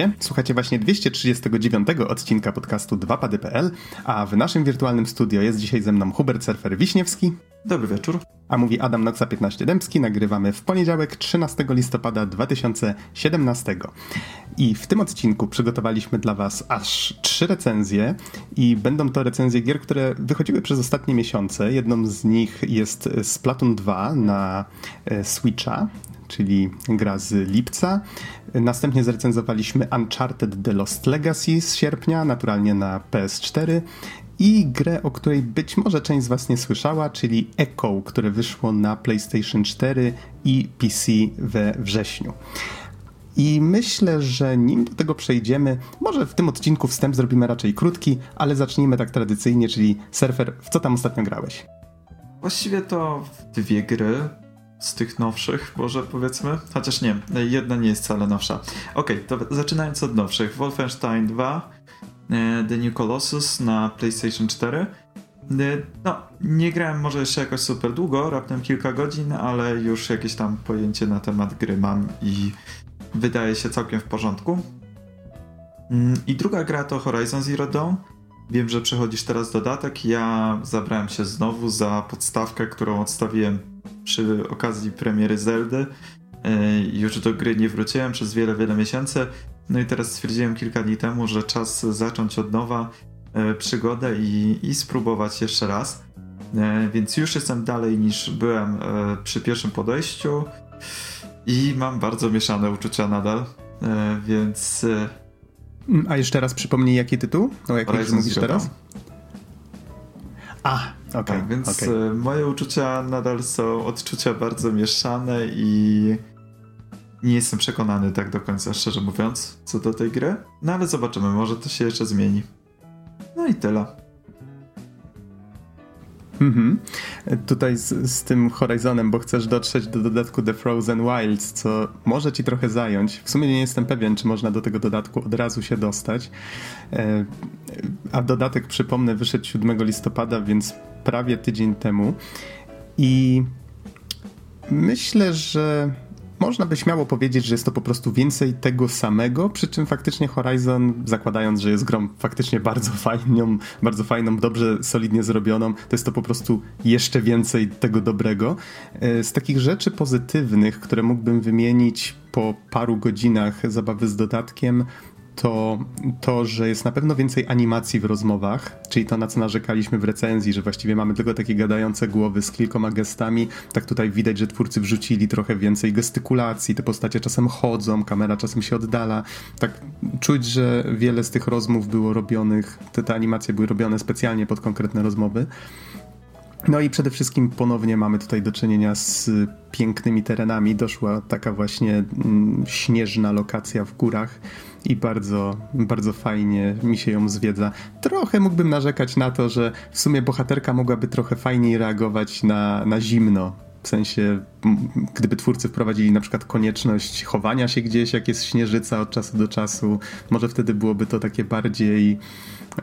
Witajcie, słuchacie właśnie 239 odcinka podcastu 2pady.pl, a w naszym wirtualnym studio jest dzisiaj ze mną Hubert Surfer Wiśniewski. Dobry wieczór. A mówi Adam Noxa 15 Dębski. Nagrywamy w poniedziałek 13 listopada 2017. I w tym odcinku przygotowaliśmy dla Was aż trzy recenzje i będą to recenzje gier, które wychodziły przez ostatnie miesiące. Jedną z nich jest Splatoon 2 na e, Switcha, czyli gra z lipca. Następnie zrecenzowaliśmy Uncharted The Lost Legacy z sierpnia, naturalnie na PS4 i grę, o której być może część z Was nie słyszała, czyli Echo, które wyszło na PlayStation 4 i PC we wrześniu. I myślę, że nim do tego przejdziemy, może w tym odcinku wstęp zrobimy raczej krótki, ale zacznijmy tak tradycyjnie, czyli surfer, w co tam ostatnio grałeś? Właściwie to dwie gry z tych nowszych, może powiedzmy. Chociaż nie, jedna nie jest wcale nowsza. Ok, to zaczynając od nowszych. Wolfenstein 2, e, The New Colossus na PlayStation 4. E, no, nie grałem może jeszcze jakoś super długo, raptem kilka godzin, ale już jakieś tam pojęcie na temat gry mam i wydaje się całkiem w porządku. Mm, I druga gra to Horizon Zero Dawn. Wiem, że przechodzisz teraz dodatek. Ja zabrałem się znowu za podstawkę, którą odstawiłem przy okazji premiery Zeldy. E, już do gry nie wróciłem przez wiele, wiele miesięcy. No i teraz stwierdziłem kilka dni temu, że czas zacząć od nowa e, przygodę i, i spróbować jeszcze raz. E, więc już jestem dalej niż byłem przy pierwszym podejściu i mam bardzo mieszane uczucia nadal, więc... A jeszcze raz przypomnij jaki tytuł? O jakiej mówisz teraz? A, okej. Okay, tak, więc okay. moje uczucia nadal są odczucia bardzo mieszane i nie jestem przekonany tak do końca, szczerze mówiąc, co do tej gry. No ale zobaczymy, może to się jeszcze zmieni. No i tyle. Mhm. Tutaj z, z, tym Horizonem, bo chcesz dotrzeć do dodatku The Frozen Wilds, co może ci trochę zająć. W sumie nie jestem pewien, czy można do tego dodatku od razu się dostać. E, a dodatek, przypomnę, wyszedł 7 listopada, więc prawie tydzień temu. I myślę, że można by śmiało powiedzieć, że jest to po prostu więcej tego samego, przy czym faktycznie Horizon, zakładając, że jest grą faktycznie bardzo fajną, bardzo fajną, dobrze, solidnie zrobioną, to jest to po prostu jeszcze więcej tego dobrego. E, z takich rzeczy pozytywnych, które mógłbym wymienić po paru godzinach zabawy z dodatkiem, to to, że jest na pewno więcej animacji w rozmowach, czyli to, na co narzekaliśmy w recenzji, że właściwie mamy tylko takie gadające głowy z kilkoma gestami, tak tutaj widać, że twórcy wrzucili trochę więcej gestykulacji, te postacie czasem chodzą, kamera czasem się oddala, tak czuć, że wiele z tych rozmów było robionych, te, te animacje były robione specjalnie pod konkretne rozmowy. No i przede wszystkim ponownie mamy tutaj do czynienia z pięknymi terenami. Doszła taka właśnie mm, śnieżna lokacja w górach i bardzo, bardzo fajnie mi się ją zwiedza. Trochę mógłbym narzekać na to, że w sumie bohaterka mogłaby trochę fajniej reagować na, na zimno. W sensie, gdyby twórcy wprowadzili na przykład konieczność chowania się gdzieś, jak jest śnieżyca od czasu do czasu, może wtedy byłoby to takie bardziej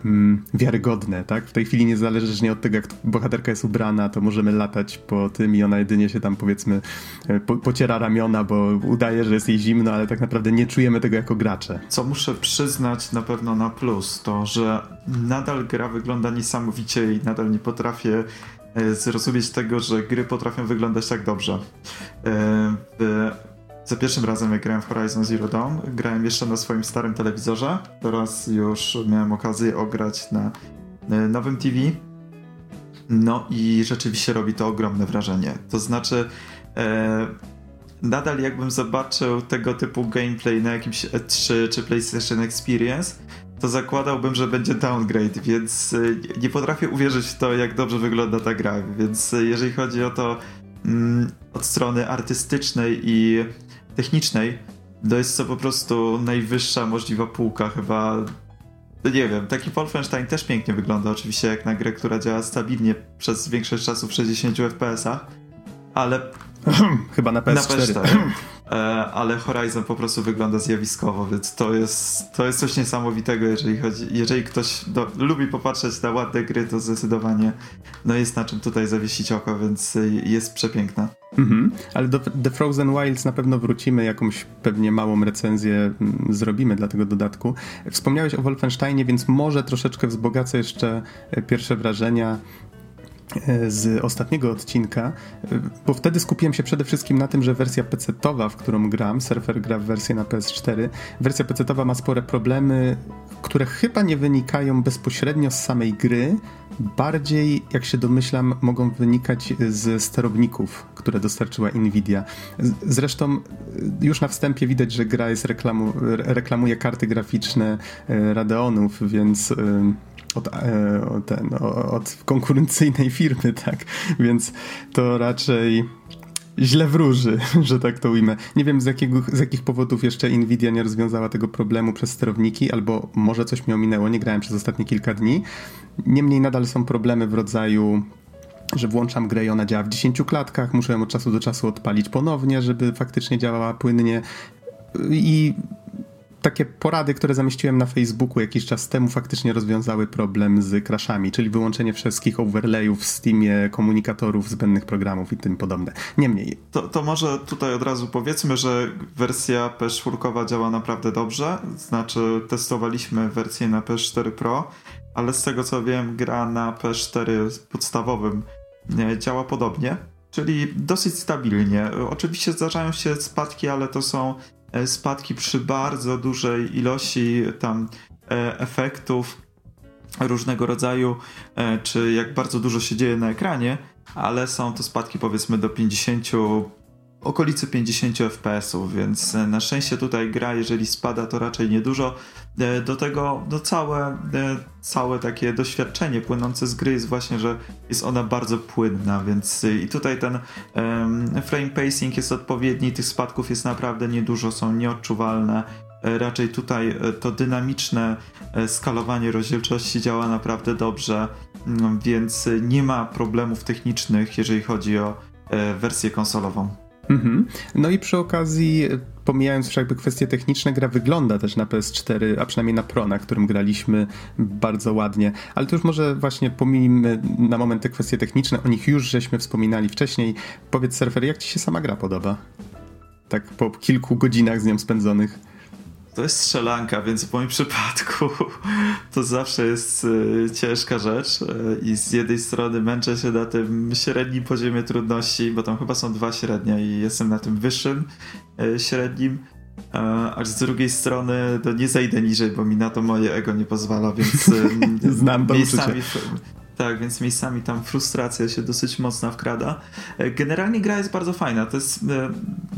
mm, wiarygodne, tak? W tej chwili niezależnie od tego, jak bohaterka jest ubrana, to możemy latać po tym i ona jedynie się tam powiedzmy e, po, pociera ramiona, bo udaje, że jest jej zimno, ale tak naprawdę nie czujemy tego jako gracze. Co muszę przyznać na pewno na plus, to że nadal gra wygląda niesamowicie i nadal nie potrafię zrozumieć tego, że gry potrafią wyglądać tak dobrze. E, za pierwszym razem jak grałem w Horizon Zero Dawn, grałem jeszcze na swoim starym telewizorze. Teraz już miałem okazję ograć na nowym TV. No i rzeczywiście robi to ogromne wrażenie. To znaczy, e, nadal jakbym zobaczył tego typu gameplay na jakimś E3 czy PlayStation Experience, to zakładałbym, że będzie downgrade, więc e, nie potrafię uwierzyć w to, jak dobrze wygląda ta gra. Więc e, jeżeli chodzi o to mm, od strony artystycznej i technicznej, to jest to po prostu najwyższa możliwa półka chyba. No nie wiem, taki Wolfenstein też pięknie wygląda, oczywiście jak na grę, która działa stabilnie przez większość czasu w 60 fps ale Chyba na PS4. Na PS4. E, ale Horizon po prostu wygląda zjawiskowo, więc to jest, to jest coś niesamowitego, jeżeli chodzi, jeżeli ktoś do, lubi popatrzeć na ładne gry, to zdecydowanie no jest na czym tutaj zawiesić oko, więc jest przepiękna. Mhm. Ale do The Frozen Wilds na pewno wrócimy, jakąś pewnie małą recenzję mm, zrobimy dla tego dodatku. Wspomniałeś o Wolfensteinie, więc może troszeczkę wzbogacę jeszcze e, pierwsze wrażenia z ostatniego odcinka, e, bo wtedy skupiłem się przede wszystkim na tym, że wersja PC-towa, w którą gram, Surfer gra w wersję na PS4, wersja PC-towa ma spore problemy, które chyba nie wynikają bezpośrednio z samej gry, bardziej, jak się domyślam, mogą wynikać z sterowników, które dostarczyła Nvidia. Zresztą e, już na wstępie widać, że gra jest reklamu, reklamuje karty graficzne Radeonów, więc od, e, ten, od konkurencyjnej firmy, tak? Więc to raczej źle wróży, że tak to ujmę. Nie wiem z, jakiego, z jakich powodów jeszcze Nvidia nie rozwiązała tego problemu przez sterowniki, albo może coś mi ominęło, nie grałem przez ostatnie kilka dni. Niemniej nadal są problemy w rodzaju że włączam grę i ona działa w 10 klatkach, muszę ją od czasu do czasu odpalić ponownie, żeby faktycznie działała płynnie i takie porady, które zamieściłem na Facebooku jakiś czas temu, faktycznie rozwiązały problem z crashami, czyli wyłączenie wszystkich overlayów w Steamie, komunikatorów, zbędnych programów i tym podobne. Niemniej. To, to może tutaj od razu powiedzmy, że wersja PS4 działa naprawdę dobrze. Znaczy, testowaliśmy wersję na PS4 Pro, ale z tego co wiem, gra na PS4 podstawowym działa podobnie czyli dosyć stabilnie. Oczywiście zdarzają się spadki, ale to są spadki przy bardzo dużej ilości tam e, efektów różnego rodzaju, e, czy jak bardzo dużo się dzieje na ekranie, ale są to spadki powiedzmy do 50 okolicy 50 FPS-ów, więc e, na szczęście tutaj gra, jeżeli spada, to raczej niedużo. E, do tego do całe, e, całe takie doświadczenie płynące z gry jest właśnie, że jest ona bardzo płynna, więc i tutaj ten um, frame pacing jest odpowiedni, tych spadków jest naprawdę niedużo, są nieodczuwalne. Raczej tutaj to dynamiczne skalowanie rozdzielczości działa naprawdę dobrze, mm, więc nie ma problemów technicznych, jeżeli chodzi o wersję konsolową. Mhm. No i przy okazji, pomijając już jakby kwestie techniczne, gra wygląda też na PS4, a przynajmniej na Pro, na którym graliśmy bardzo ładnie. Ale to już może właśnie pomijmy na moment te kwestie techniczne, o nich już żeśmy wspominali wcześniej. Powiedz, Surfer, jak ci się sama gra podoba? Tak po kilku godzinach z nią spędzonych. To jest strzelanka, więc w moim przypadku to zawsze jest y, ciężka rzecz y, i z jednej strony męczę się na tym średnim poziomie trudności, bo tam chyba są dwa średnie i jestem na tym wyższym y, średnim, a z drugiej strony to nie zejdę niżej, bo mi na to moje ego nie pozwala, więc Znam to miejscami, tak, więc miejscami tam frustracja się dosyć mocna wkrada. E, generalnie gra jest bardzo fajna. To jest, e,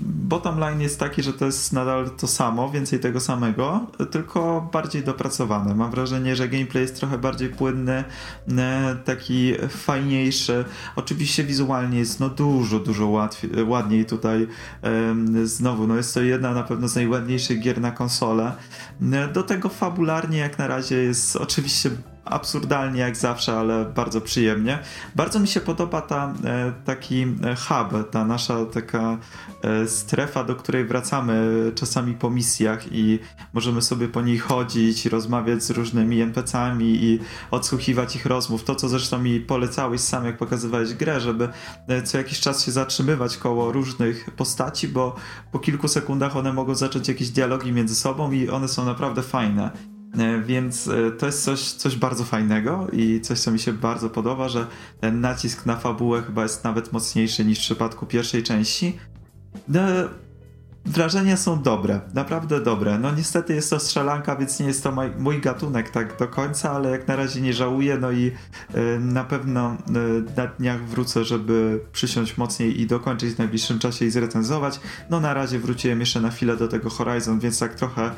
bottom line jest taki, że to jest nadal to samo, więcej tego samego, tylko bardziej dopracowane. Mam wrażenie, że gameplay jest trochę bardziej płynny, e, taki fajniejszy. Oczywiście wizualnie jest no dużo, dużo łatwiej, ładniej tutaj. Znowu, no jest to jedna na pewno z najładniejszych gier na konsolę. Do tego fabularnie jak na razie jest oczywiście absurdalnie jak zawsze, ale bardzo przyjemnie. Bardzo mi się podoba ta e, taki e, hub, ta nasza taka e, strefa, do której wracamy czasami po misjach i możemy sobie po niej chodzić, rozmawiać z różnymi NPC-ami i odsłuchiwać ich rozmów. To, co zresztą mi polecałeś sam, jak pokazywałeś grę, żeby co jakiś czas się zatrzymywać koło różnych postaci, bo po kilku sekundach one mogą zacząć jakieś dialogi między sobą i one są naprawdę fajne. E, więc e, to jest coś, coś bardzo fajnego i coś, co mi się bardzo podoba, że ten nacisk na fabułę chyba jest nawet mocniejszy niż w przypadku pierwszej części. Wrażenia są dobre, naprawdę dobre. No niestety jest to strzelanka, więc nie jest to mój, gatunek tak do końca, ale jak na razie nie żałuję, no i y, na pewno y, na dniach wrócę, żeby przysiąść mocniej i dokończyć w najbliższym czasie i zrecenzować. No na razie wróciłem jeszcze na chwilę do tego Horizon, więc tak trochę,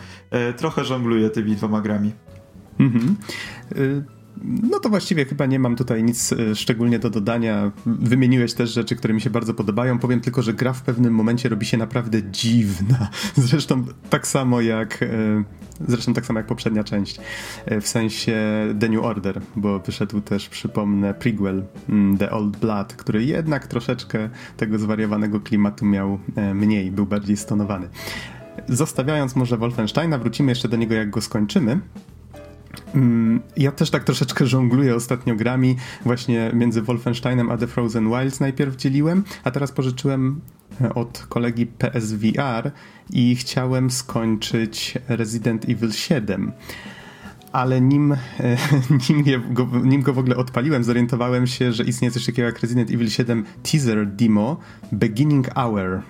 y, trochę żongluję tymi dwoma grami. Mhm. No to właściwie chyba nie mam tutaj nic e, szczególnie do dodania. Wymieniłeś też rzeczy, które mi się bardzo podobają. Powiem tylko, że gra w pewnym momencie robi się naprawdę dziwna. Zresztą tak samo jak e, Zresztą tak samo jak poprzednia część, e, w sensie The New Order, bo wyszedł też, przypomnę, Prigwell, mm, The Old Blood, który jednak troszeczkę tego zwariowanego klimatu miał mniej, był bardziej stonowany. Zostawiając może Wolfensteina, wrócimy jeszcze do niego jak go skończymy. Mm, ja też tak troszeczkę żongluję ostatnio grami. Właśnie między Wolfensteinem a The Frozen Wilds najpierw dzieliłem, a teraz pożyczyłem e, od kolegi PSVR i chciałem skończyć Resident Evil 7 ale nim, e, nim, go, nim go w ogóle odpaliłem, zorientowałem się, że istnieje coś takiego jak Resident Evil 7 teaser demo Beginning Hour.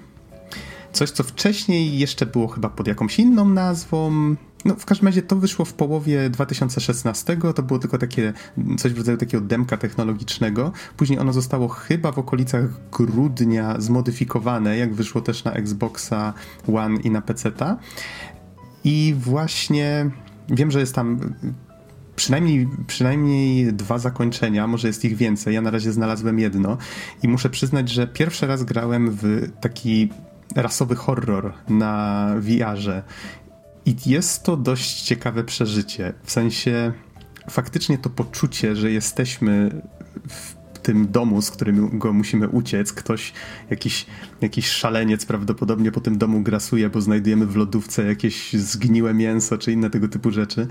Coś, co wcześniej jeszcze było chyba pod jakąś inną nazwą. No, w każdym razie to wyszło w połowie 2016. To było tylko takie, coś w rodzaju takiego demka technologicznego. Później ono zostało chyba w okolicach grudnia zmodyfikowane, jak wyszło też na Xboxa One i na PC-ta. I właśnie wiem, że jest tam przynajmniej, przynajmniej dwa zakończenia, może jest ich więcej. Ja na razie znalazłem jedno i muszę przyznać, że pierwszy raz grałem w taki rasowy horror na VR-ze. I jest to dość ciekawe przeżycie. W sensie faktycznie to poczucie, że jesteśmy w tym domu, z którym go musimy uciec. Ktoś, jakiś, jakiś szaleniec prawdopodobnie po tym domu grasuje, bo znajdujemy w lodówce jakieś zgniłe mięso czy inne tego typu rzeczy.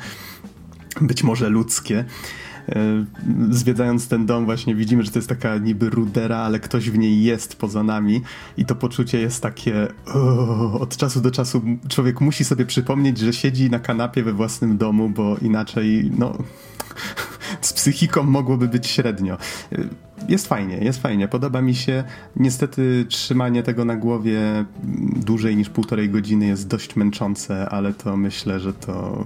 Być może ludzkie. E, zwiedzając ten dom właśnie widzimy, że to jest taka niby rudera, ale ktoś w niej jest poza nami i to poczucie jest takie oh, od czasu do czasu człowiek musi sobie przypomnieć, że siedzi na kanapie we własnym domu, bo inaczej no z psychiką mogłoby być średnio. E, jest fajnie, jest fajnie. Podoba mi się. Niestety trzymanie tego na głowie dłużej niż półtorej godziny jest dość męczące, ale to myślę, że to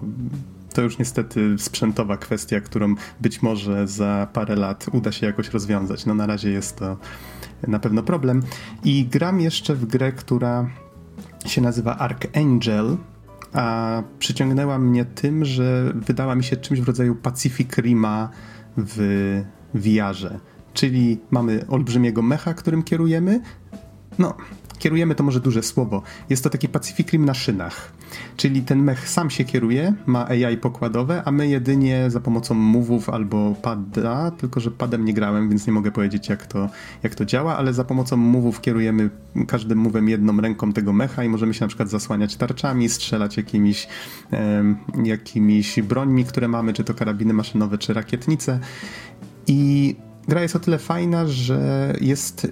to już niestety sprzętowa kwestia, którą być może za parę lat uda się jakoś rozwiązać. No na razie jest to na pewno problem. I gram jeszcze w grę, która się nazywa Archangel, a przyciągnęła mnie tym, że wydała mi się czymś w rodzaju Pacific Rima w VR-ze. Czyli mamy olbrzymiego mecha, którym kierujemy. No, kierujemy to może duże słowo. Jest to taki Pacific Rim na szynach. Czyli ten mech sam się kieruje, ma AI pokładowe, a my jedynie za pomocą move'ów albo pada, tylko że padem nie grałem, więc nie mogę powiedzieć jak to, jak to działa, ale za pomocą move'ów kierujemy każdym move'em jedną ręką tego mecha i możemy się na przykład zasłaniać tarczami, strzelać jakimiś, e, jakimiś brońmi, które mamy, czy to karabiny maszynowe, czy rakietnice. I gra jest o tyle fajna, że jest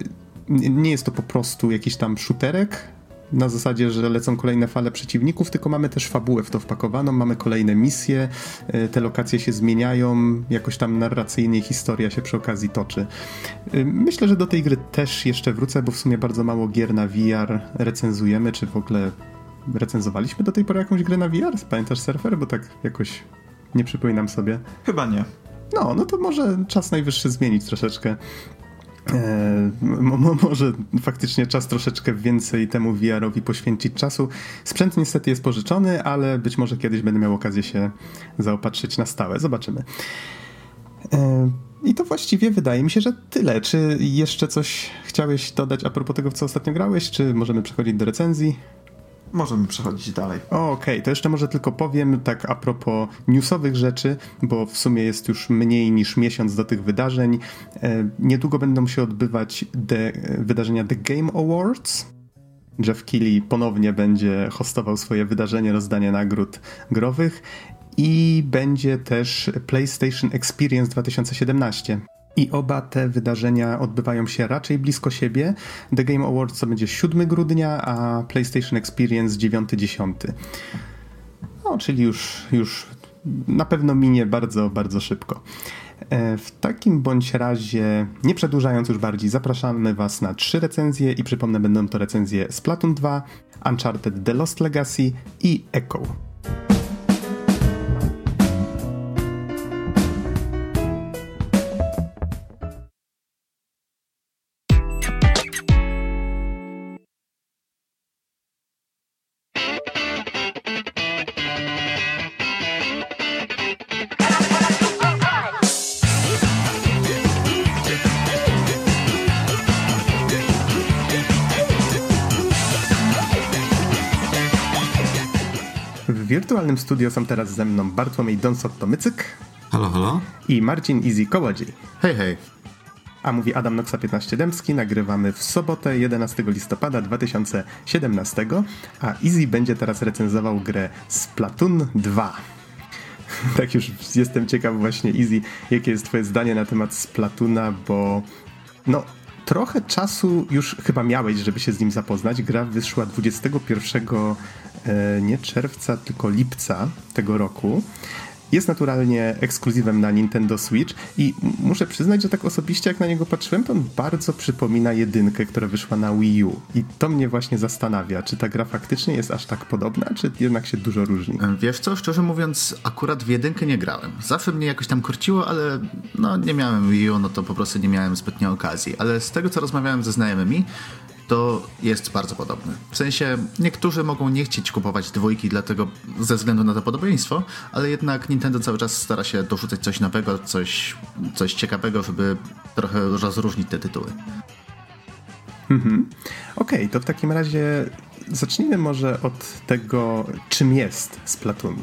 nie jest to po prostu jakiś tam shooterek, na zasadzie, że lecą kolejne fale przeciwników, tylko mamy też fabułę w to wpakowaną, mamy kolejne misje, e, te lokacje się zmieniają, jakoś tam narracyjnie historia się przy okazji toczy. E, myślę, że do tej gry też jeszcze wrócę, bo w sumie bardzo mało gier na VR recenzujemy, czy w ogóle recenzowaliśmy do tej pory jakąś grę na VR? Pamiętasz Surfer? Bo tak jakoś nie przypominam sobie. Chyba nie. No, no to może czas najwyższy zmienić troszeczkę E, może faktycznie czas troszeczkę więcej temu VR-owi poświęcić czasu. Sprzęt niestety jest pożyczony, ale być może kiedyś będę miał okazję się zaopatrzyć na stałe. Zobaczymy. E, I to właściwie wydaje mi się, że tyle. Czy jeszcze coś chciałeś dodać a propos tego, w co ostatnio grałeś, czy możemy przechodzić do recenzji? Możemy przechodzić dalej. Okej, okay, to jeszcze może tylko powiem tak a propos newsowych rzeczy, bo w sumie jest już mniej niż miesiąc do tych wydarzeń. E, niedługo będą się odbywać de, wydarzenia The Game Awards. Jeff Keighley ponownie będzie hostował swoje wydarzenie, rozdanie nagród growych i będzie też PlayStation Experience 2017. I oba te wydarzenia odbywają się raczej blisko siebie. The Game Awards to będzie 7 grudnia, a PlayStation Experience 9-10. No, czyli już, już na pewno minie bardzo, bardzo szybko. E, w takim bądź razie, nie przedłużając już bardziej, zapraszamy Was na trzy recenzje i przypomnę, będą to recenzje Splatoon 2, Uncharted The Lost Legacy i Echo. Wirtualnym studio są teraz ze mną Bartłomiej Donsot-Tomycyk. Halo, halo. I Marcin Easy Kołodziej. Hej, hej. A mówi Adam Noxa 15 Dębski. Nagrywamy w sobotę 11 listopada 2017, a Easy będzie teraz recenzował grę Splatoon 2. tak już jestem ciekaw właśnie Easy, jakie jest twoje zdanie na temat Splatoona, bo no trochę czasu już chyba miałeś, żeby się z nim zapoznać. Gra wyszła 21 e, nie czerwca, tylko lipca tego roku. Jest naturalnie ekskluzywem na Nintendo Switch i muszę przyznać, że tak osobiście jak na niego patrzyłem, to on bardzo przypomina jedynkę, która wyszła na Wii U. I to mnie właśnie zastanawia, czy ta gra faktycznie jest aż tak podobna, czy jednak się dużo różni. Wiesz co, szczerze mówiąc, akurat w jedynkę nie grałem. Zawsze mnie jakoś tam korciło, ale no nie miałem Wii U, no to po prostu nie miałem zbytnio okazji. Ale z tego, co rozmawiałem ze znajomymi, to jest bardzo podobny. W sensie niektórzy mogą nie chcieć kupować dwójki dlatego ze względu na to podobieństwo, ale jednak Nintendo cały czas stara się dorzucać coś nowego, coś, coś ciekawego, żeby trochę rozróżnić te tytuły. Mhm. Okej, okay, to w takim razie zacznijmy może od tego, czym jest Splatoon.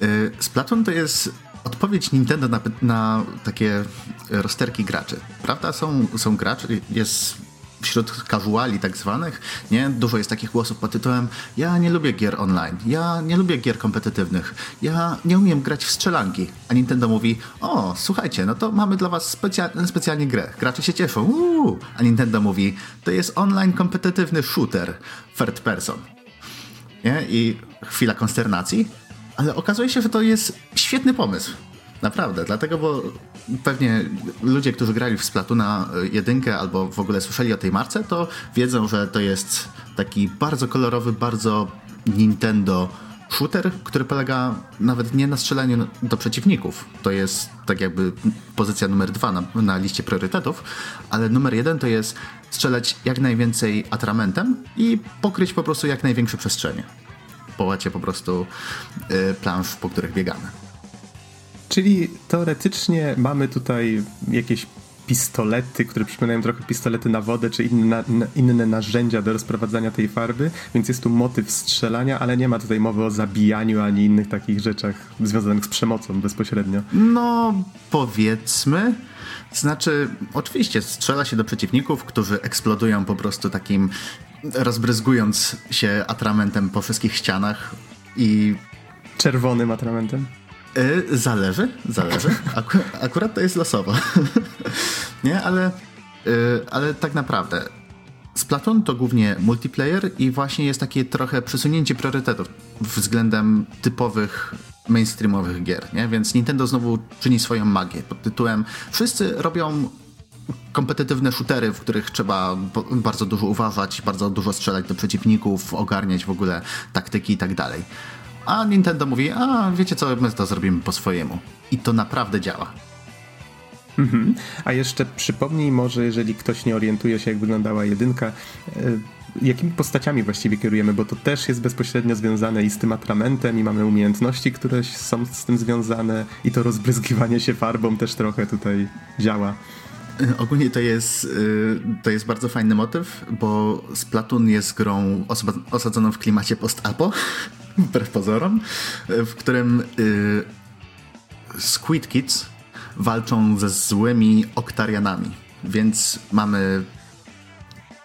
Yy, Splatoon to jest odpowiedź Nintendo na, na takie rozterki graczy. Prawda? Są, są gracze, jest wśród casuali tak zwanych, nie? Dużo jest takich głosów pod tytułem ja nie lubię gier online, ja nie lubię gier kompetytywnych, ja nie umiem grać w strzelanki. A Nintendo mówi, o, słuchajcie, no to mamy dla was specja- specjalnie grę. Gracze się cieszą, uuu. A Nintendo mówi, to jest online kompetytywny shooter, third person. Nie? I chwila konsternacji, ale okazuje się, że to jest świetny pomysł. Naprawdę, dlatego, bo pewnie ludzie, którzy grali w Splatuna e, jedynkę albo w ogóle słyszeli o tej marce, to wiedzą, że to jest taki bardzo kolorowy, bardzo Nintendo shooter, który polega nawet nie na strzelaniu do przeciwników. To jest tak jakby pozycja numer dwa na, na liście priorytetów, ale numer jeden to jest strzelać jak najwięcej atramentem i pokryć po prostu jak największe przestrzenie. Połacie po prostu y, plansz, po których biegamy. Czyli teoretycznie mamy tutaj jakieś pistolety, które przypominają trochę pistolety na wodę, czy inne, inne narzędzia do rozprowadzania tej farby, więc jest tu motyw strzelania, ale nie ma tutaj mowy o zabijaniu ani innych takich rzeczach związanych z przemocą bezpośrednio. No, powiedzmy. Znaczy, oczywiście strzela się do przeciwników, którzy eksplodują po prostu takim, rozbryzgując się atramentem po wszystkich ścianach i... Czerwonym atramentem? Yy, zależy, zależy. Aku akurat to jest losowo. nie, ale, yy, ale tak naprawdę Splatoon to głównie multiplayer i właśnie jest takie trochę przesunięcie priorytetów względem typowych mainstreamowych gier, nie? Więc Nintendo znowu czyni swoją magię pod tytułem wszyscy robią kompetytywne shootery, w których trzeba bardzo dużo uważać, bardzo dużo strzelać do przeciwników, ogarniać w ogóle taktyki i tak dalej. A Nintendo mówi, a wiecie co, my to zrobimy po swojemu. I to naprawdę działa. Mhm. A jeszcze przypomnij może, jeżeli ktoś nie orientuje się, jak wyglądała jedynka, e, jakimi postaciami właściwie kierujemy, bo to też jest bezpośrednio związane i z tym atramentem, i mamy umiejętności, które są z tym związane, i to rozbryzgiwanie się farbą też trochę tutaj działa. Ogólnie to jest, y, to jest bardzo fajny motyw, bo Splatoon jest grą osadzoną w klimacie post-apo, wbrew pozorom, w którym y, Squid Kids walczą ze złymi oktarianami. Więc mamy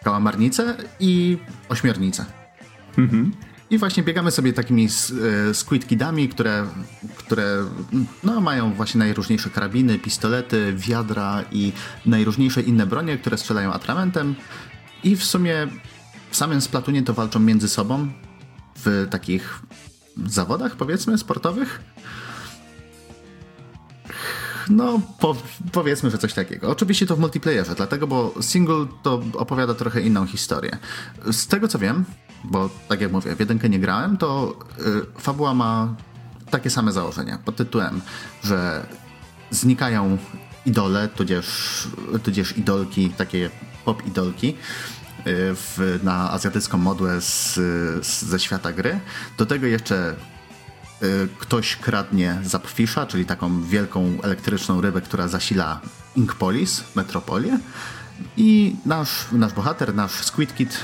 kałamarnicę i ośmiornicę. Mhm. I właśnie biegamy sobie takimi e, squid kidami, które, które no, mają właśnie najróżniejsze karabiny, pistolety, wiadra i najróżniejsze inne bronie, które strzelają atramentem. I w sumie w samym Splatunie to walczą między sobą w takich zawodach, powiedzmy, sportowych. No, po, powiedzmy, że coś takiego. Oczywiście to w multiplayerze, dlatego, bo single to opowiada trochę inną historię. Z tego co wiem, bo tak jak mówię, w jedynkę nie grałem, to y, fabuła ma takie same założenia pod tytułem, że znikają idole, tudzież, tudzież idolki, takie pop idolki w, na azjatycką modłę z, z, ze świata gry. Do tego jeszcze y, ktoś kradnie Zapfisza, czyli taką wielką elektryczną rybę, która zasila Inkpolis, metropolię. I nasz, nasz bohater, nasz Squid Kid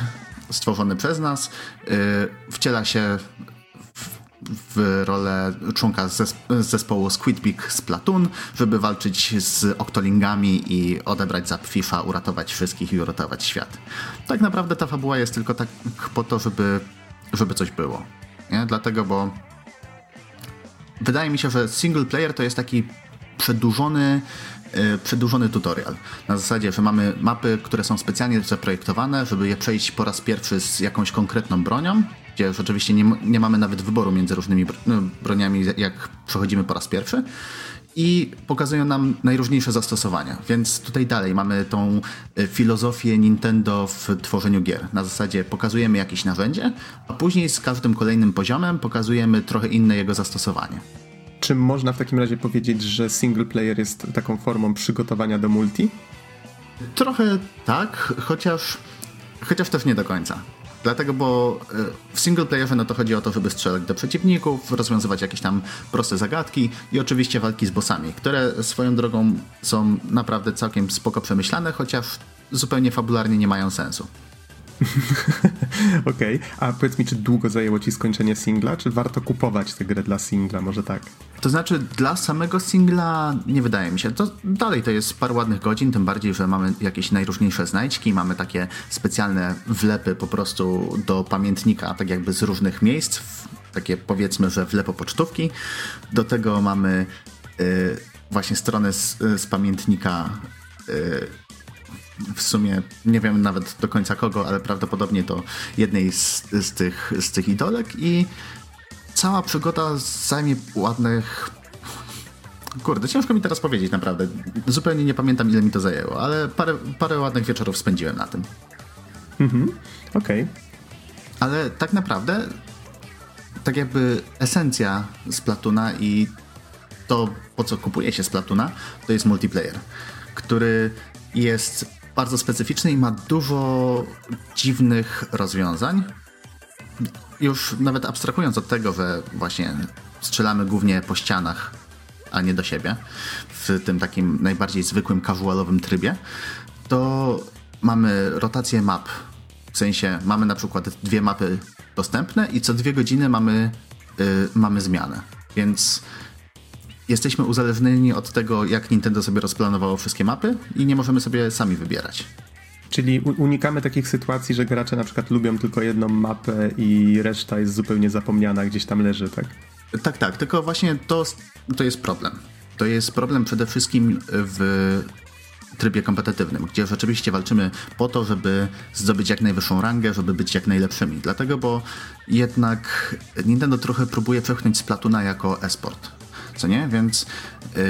stworzony przez nas, y, wciela się w rolę członka zespołu Squidbeak z Platoon, żeby walczyć z Octolingami i odebrać Zapfisza, uratować wszystkich i uratować świat. Tak naprawdę ta fabuła jest tylko tak po to, żeby, żeby coś było. Nie? Dlatego, bo wydaje mi się, że single player to jest taki przedłużony E, przedłużony tutorial. Na zasadzie, że mamy mapy, które są specjalnie zaprojektowane, żeby je przejść po raz pierwszy z jakąś konkretną bronią, gdzie rzeczywiście nie, nie mamy nawet wyboru między różnymi no, broniami, jak przechodzimy po raz pierwszy. I pokazują nam najróżniejsze zastosowania. Więc tutaj dalej mamy tą e, filozofię Nintendo w tworzeniu gier. Na zasadzie pokazujemy jakieś narzędzie, a później z każdym kolejnym poziomem pokazujemy trochę inne jego zastosowanie. Czy można w takim razie powiedzieć, że single player jest taką formą przygotowania do multi? Trochę tak, chociaż, chociaż też nie do końca. Dlatego, bo e, w single playerze no to chodzi o to, żeby strzelać do przeciwników, rozwiązywać jakieś tam proste zagadki i oczywiście walki z bossami, które swoją drogą są naprawdę całkiem spoko przemyślane, chociaż zupełnie fabularnie nie mają sensu. Okej, okay. a powiedz mi, czy długo zajęło ci skończenie singla, czy warto kupować tę grę dla singla, może tak? To znaczy, dla samego singla nie wydaje mi się. To dalej to jest parę ładnych godzin, tym bardziej, że mamy jakieś najróżniejsze znajdźki, mamy takie specjalne wlepy po prostu do pamiętnika, tak jakby z różnych miejsc, takie powiedzmy, że wlepo pocztówki. Do tego mamy yy, właśnie stronę z, z pamiętnika yy, w sumie nie wiem nawet do końca kogo, ale prawdopodobnie to jednej z, z, tych, z tych idolek i cała przygoda zajmie ładnych Kurde, ciężko mi teraz powiedzieć naprawdę. Zupełnie nie pamiętam ile mi to zajęło, ale parę, parę ładnych wieczorów spędziłem na tym. Mhm, okej. Okay. Ale tak naprawdę tak jakby esencja Splatuna i to, po co kupuje się Splatuna, to jest multiplayer, który jest bardzo specyficzny i ma dużo dziwnych rozwiązań. Już nawet abstrahując od tego, że właśnie strzelamy głównie po ścianach, a nie do siebie, w tym takim najbardziej zwykłym, casualowym trybie, to mamy rotację map. W sensie mamy na przykład dwie mapy dostępne i co dwie godziny mamy, yy, mamy zmianę. Więc jesteśmy uzależnieni od tego, jak Nintendo sobie rozplanowało wszystkie mapy i nie możemy sobie sami wybierać. Czyli unikamy takich sytuacji, że gracze na przykład lubią tylko jedną mapę i reszta jest zupełnie zapomniana, gdzieś tam leży, tak? Tak, tak, tylko właśnie to, to jest problem. To jest problem przede wszystkim w trybie kompetytywnym, gdzie rzeczywiście walczymy po to, żeby zdobyć jak najwyższą rangę, żeby być jak najlepszymi. Dlatego, bo jednak Nintendo trochę próbuje przepchnąć Splatuna jako esport co nie? Więc yy,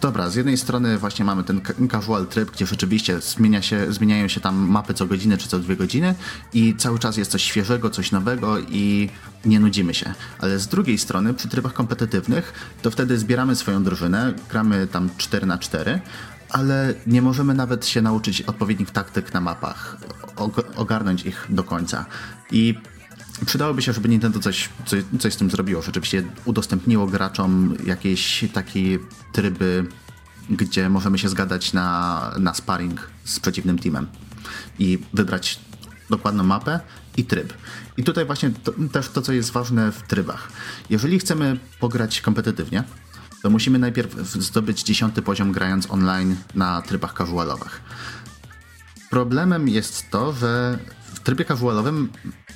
dobra, z jednej strony właśnie mamy ten casual tryb, gdzie rzeczywiście zmienia się, zmieniają się tam mapy co godzinę czy co dwie godziny i cały czas jest coś świeżego, coś nowego i nie nudzimy się. Ale z drugiej strony przy trybach kompetytywnych to wtedy zbieramy swoją drużynę, gramy tam 4 na 4 ale nie możemy nawet się nauczyć odpowiednich taktyk na mapach, ogarnąć ich do końca. I Przydałoby się, żeby Nintendo coś, coś, coś z tym zrobiło. Rzeczywiście udostępniło graczom jakieś takie tryby, gdzie możemy się zgadać na, na sparring z przeciwnym teamem i wybrać dokładną mapę i tryb. I tutaj właśnie to, też to, co jest ważne w trybach. Jeżeli chcemy pograć kompetytywnie, to musimy najpierw zdobyć dziesiąty poziom grając online na trybach casualowych. Problemem jest to, że w trybie casualowym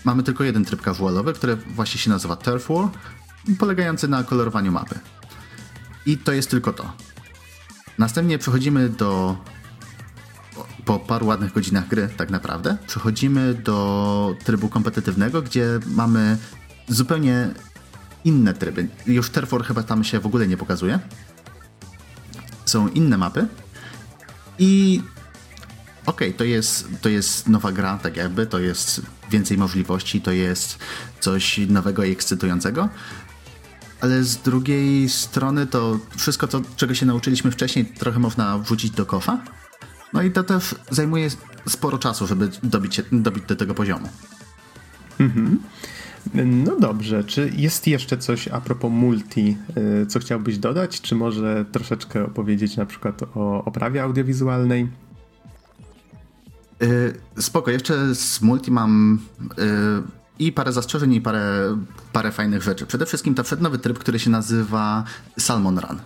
mamy tylko jeden tryb casualowy, który właśnie się nazywa Turf War, polegający na kolorowaniu mapy. I to jest tylko to. Następnie przechodzimy do. Po paru ładnych godzinach gry, tak naprawdę, przechodzimy do trybu kompetytywnego, gdzie mamy zupełnie inne tryby. Już Turf War chyba tam się w ogóle nie pokazuje. Są inne mapy. I okej, okay, to, jest, to jest nowa gra, tak jakby, to jest więcej możliwości, to jest coś nowego i ekscytującego. Ale z drugiej strony to wszystko, to, czego się nauczyliśmy wcześniej, trochę można wrzucić do kosza. No i to też zajmuje sporo czasu, żeby dobić, się, dobić do tego poziomu. Mhm. No dobrze, czy jest jeszcze coś a propos multi, y, co chciałbyś dodać? Czy może troszeczkę opowiedzieć na przykład o oprawie audiowizualnej? Yy, spoko, jeszcze z multi mam yy, i parę zastrzeżeń i parę, parę fajnych rzeczy. Przede wszystkim to wszedł nowy tryb, który się nazywa Salmon Run.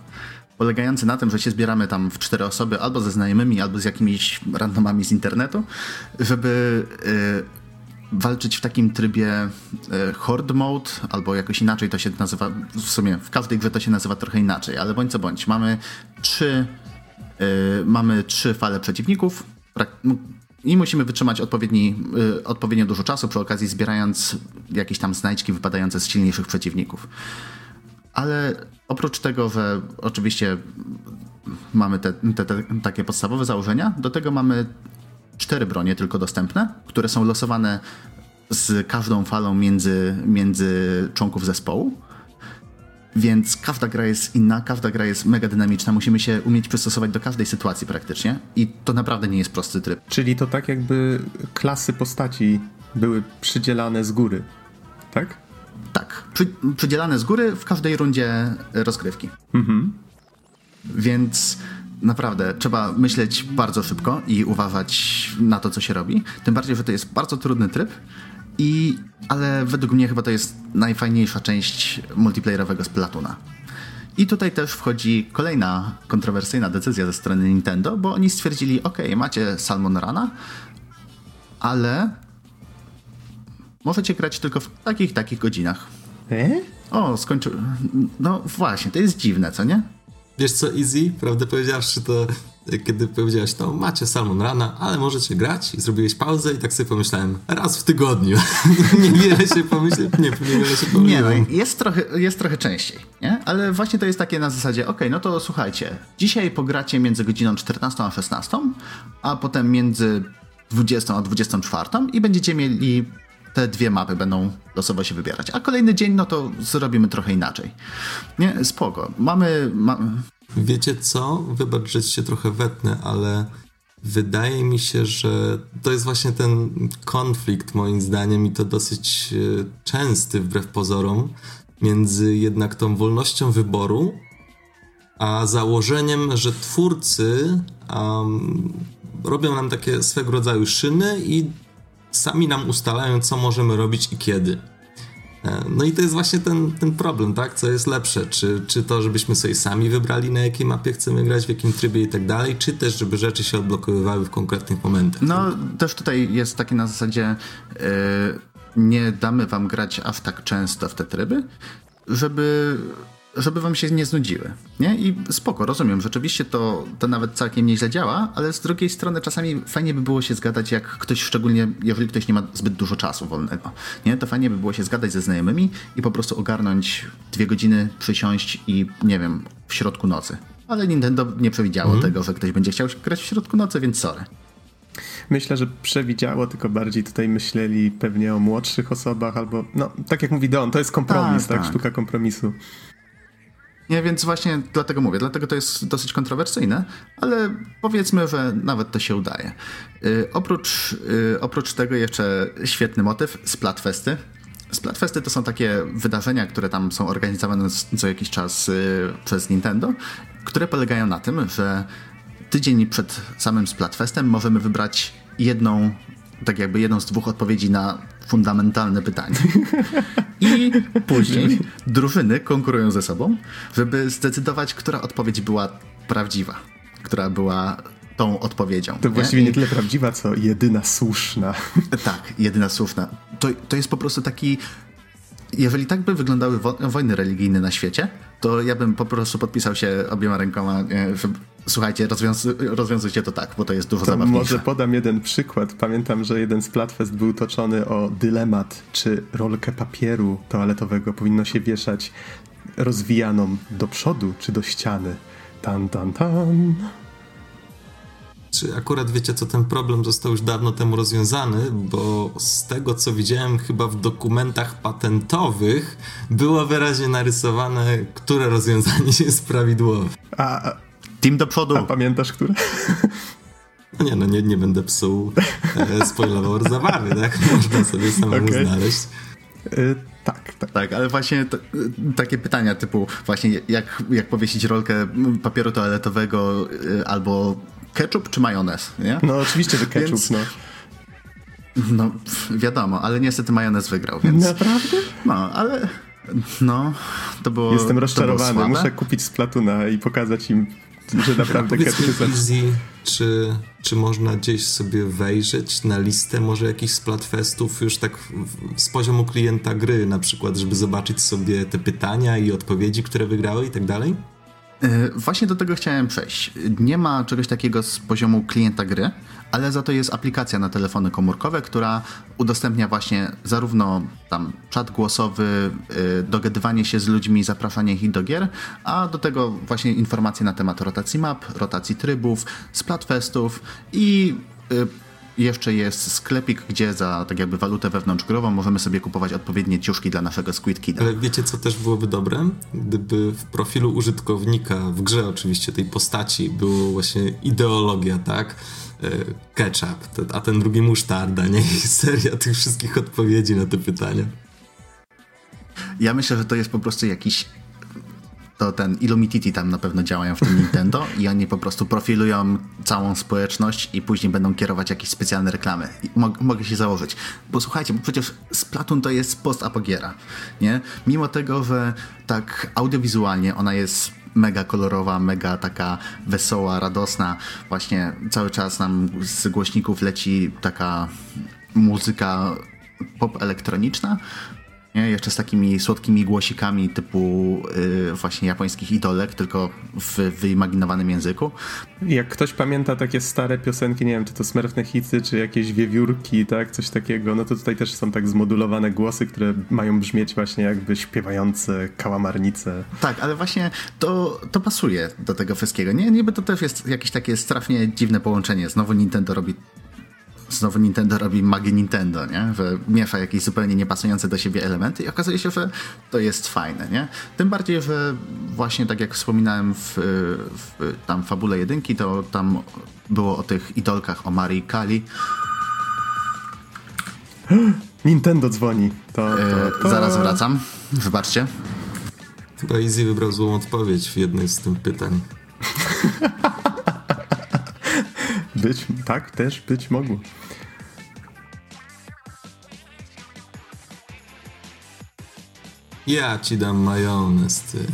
Polegający na tym, że się zbieramy tam w cztery osoby albo ze znajomymi, albo z jakimiś randomami z internetu, żeby y, walczyć w takim trybie y, horde mode, albo jakoś inaczej to się nazywa, w sumie w każdej grze to się nazywa trochę inaczej, ale bądź co bądź, mamy trzy, y, mamy trzy fale przeciwników, i musimy wytrzymać odpowiedni, y, odpowiednio dużo czasu, przy okazji zbierając jakieś tam znajdźki wypadające z silniejszych przeciwników. Ale oprócz tego, że oczywiście mamy te, te, te, takie podstawowe założenia, do tego mamy cztery bronie tylko dostępne, które są losowane z każdą falą między, między członków zespołu. Więc każda gra jest inna, każda gra jest mega dynamiczna, musimy się umieć przystosować do każdej sytuacji praktycznie i to naprawdę nie jest prosty tryb. Czyli to tak jakby klasy postaci były przydzielane z góry, tak? Tak, przy, przydzielane z góry w każdej rundzie rozgrywki. Mhm. Więc naprawdę trzeba myśleć bardzo szybko i uważać na to, co się robi. Tym bardziej, że to jest bardzo trudny tryb i, ale według mnie chyba to jest najfajniejsza część multiplayerowego Splatuna. I tutaj też wchodzi kolejna kontrowersyjna decyzja ze strony Nintendo, bo oni stwierdzili, ok, macie Salmon Rana, ale możecie grać tylko w takich, takich godzinach. E? O, skończył. No właśnie, to jest dziwne, co nie? Wiesz co, Easy, prawdę powiedziawszy, to kiedy powiedziałeś, to macie Salmon Rana, ale możecie grać i zrobiłeś pauzę i tak sobie pomyślałem, raz w tygodniu. niewiele się pomyśleć, nie, niewiele się pomyślałem. Nie, no, jest trochę, jest trochę częściej, nie? Ale właśnie to jest takie na zasadzie, ok, no to słuchajcie, dzisiaj pogracie między godziną 14 a 16, a potem między 20 a 24 i będziecie mieli te dwie mapy będą losowo się wybierać. A kolejny dzień, no to zrobimy trochę inaczej. Nie, spoko. Mamy... Ma... Wiecie co? Wybacz, że się trochę wetnę, ale wydaje mi się, że to jest właśnie ten konflikt, moim zdaniem, i to dosyć e, częsty wbrew pozorom, między jednak tą wolnością wyboru, a założeniem, że twórcy um, robią nam takie swego rodzaju szyny i sami nam ustalają, co możemy robić i kiedy. E, no i to jest właśnie ten, ten problem, tak? Co jest lepsze? Czy, czy to, żebyśmy sobie sami wybrali, na jakiej mapie chcemy grać, w jakim trybie i tak dalej, czy też, żeby rzeczy się odblokowywały w konkretnych momentach? No, też tutaj jest takie na zasadzie yy, nie damy wam grać aż tak często w te tryby, żeby żeby wam się nie znudziły. Nie? I spoko, rozumiem, rzeczywiście to, to nawet całkiem nieźle działa, ale z drugiej strony czasami fajnie by było się zgadać, jak ktoś, szczególnie jeżeli ktoś nie ma zbyt dużo czasu wolnego, nie? to fajnie by było się zgadać ze znajomymi i po prostu ogarnąć dwie godziny, przysiąść i nie wiem, w środku nocy. Ale Nintendo nie przewidziało mhm. tego, że ktoś będzie chciał grać w środku nocy, więc sorry. Myślę, że przewidziało, tylko bardziej tutaj myśleli pewnie o młodszych osobach, albo, no, tak jak mówi Don, to jest kompromis, tak, tak, tak. sztuka kompromisu. Nie, więc właśnie dlatego mówię, dlatego to jest dosyć kontrowersyjne, ale powiedzmy, że nawet to się udaje. Yy, oprócz, yy, oprócz tego jeszcze świetny motyw, Splatfesty. Splatfesty to są takie wydarzenia, które tam są organizowane co jakiś czas yy, przez Nintendo, które polegają na tym, że tydzień przed samym Splatfestem możemy wybrać jedną, tak jakby jedną z dwóch odpowiedzi na fundamentalne pytanie. I później drużyny konkurują ze sobą, żeby zdecydować, która odpowiedź była prawdziwa, która była tą odpowiedzią. To nie? właściwie nie tyle prawdziwa, co jedyna słuszna. Tak, jedyna słuszna. To, to jest po prostu taki jeżeli tak by wyglądały wo wojny religijne na świecie, to ja bym po prostu podpisał się obiema rękoma, że słuchajcie, rozwiąz rozwiązujcie to tak, bo to jest dużo to zabawniejsze. Może podam jeden przykład. Pamiętam, że jeden z Platfest był toczony o dylemat, czy rolkę papieru toaletowego powinno się wieszać rozwijaną do przodu, czy do ściany. Tan, tan, tan. Czy akurat wiecie, co ten problem został już dawno temu rozwiązany, bo z tego co widziałem, chyba w dokumentach patentowych było wyraźnie narysowane, które rozwiązanie jest prawidłowe. A, Team do przodu. A pamiętasz, które? No nie, no nie, nie będę psuł, e, spoilował zabawy, tak? Można sobie samemu okay. znaleźć. Y tak, tak, tak, ale właśnie to, takie pytania typu właśnie jak, jak powiesić rolkę papieru toaletowego y, albo ketchup czy majonez, nie? No oczywiście, że ketchup, Więc, no. No, wiadomo, ale niestety majonez wygrał, więc... Naprawdę? No, ale... No, to było Jestem rozczarowany. było Muszę kupić Splatuna i pokazać im, że naprawdę Powiedz mi, Catch is- Easy, czy, czy można gdzieś sobie wejrzeć na listę może jakichś Splatfestów już tak w- z poziomu klienta gry na przykład, żeby zobaczyć sobie te pytania i odpowiedzi, które wygrały i tak dalej? E, Właśnie do tego chciałem przejść. Nie ma czegoś takiego z poziomu klienta gry, ale za to jest aplikacja na telefony komórkowe, która udostępnia właśnie zarówno tam czat głosowy, e, dogadywanie się z ludźmi, zapraszanie ich do gier, a do tego właśnie informacje na temat rotacji map, rotacji trybów, splatfestów i e, jeszcze jest sklepik, gdzie za tak jakby walutę wewnątrzgrową możemy sobie kupować odpowiednie ciuszki dla naszego Squid Kida. Ale wiecie, co też byłoby dobre? Gdyby w profilu użytkownika, w grze oczywiście, tej postaci, było właśnie ideologia, tak? E, Ketchup, a ten drugi musztarda, nie? I seria tych wszystkich odpowiedzi na te pytania. Ja myślę, że to jest po prostu jakiś. To ten Illumititi tam na pewno działają w tym Nintendo i oni po prostu profilują całą społeczność i później będą kierować jakieś specjalne reklamy. Mog, mogę się założyć. Bo słuchajcie, bo przecież Splatoon to jest post-apogiera, nie? Mimo tego, że tak audiowizualnie ona jest mega kolorowa, mega taka wesoła, radosna. Właśnie cały czas nam z głośników leci taka muzyka pop elektroniczna. Nie? Jeszcze z takimi słodkimi głosikami typu y, właśnie japońskich idolek, tylko w wyimaginowanym języku. Jak ktoś pamięta takie stare piosenki, nie wiem, czy to smurfne hity, czy jakieś wiewiórki, tak, coś takiego, no to tutaj też są tak zmodulowane głosy, które mają brzmieć właśnie jakby śpiewające kałamarnice. Tak, ale właśnie to, to pasuje do tego wszystkiego. Nie, niby to też jest jakieś takie strasznie dziwne połączenie. Znowu Nintendo robi znowu Nintendo robi magię Nintendo, nie? Że miesza jakieś zupełnie niepasujące do siebie elementy i okazuje się, że to jest fajne, nie? Tym bardziej, że właśnie tak jak wspominałem w, w tam fabule jedynki, to tam było o tych idolkach, o Marii Kali. Nintendo dzwoni. To, to, E, to... zaraz wracam. Wybaczcie. Chyba Easy wybrał złą odpowiedź w jednej z tych pytań. Być, tak, też być mogło. Ja ci dam majonez, ty.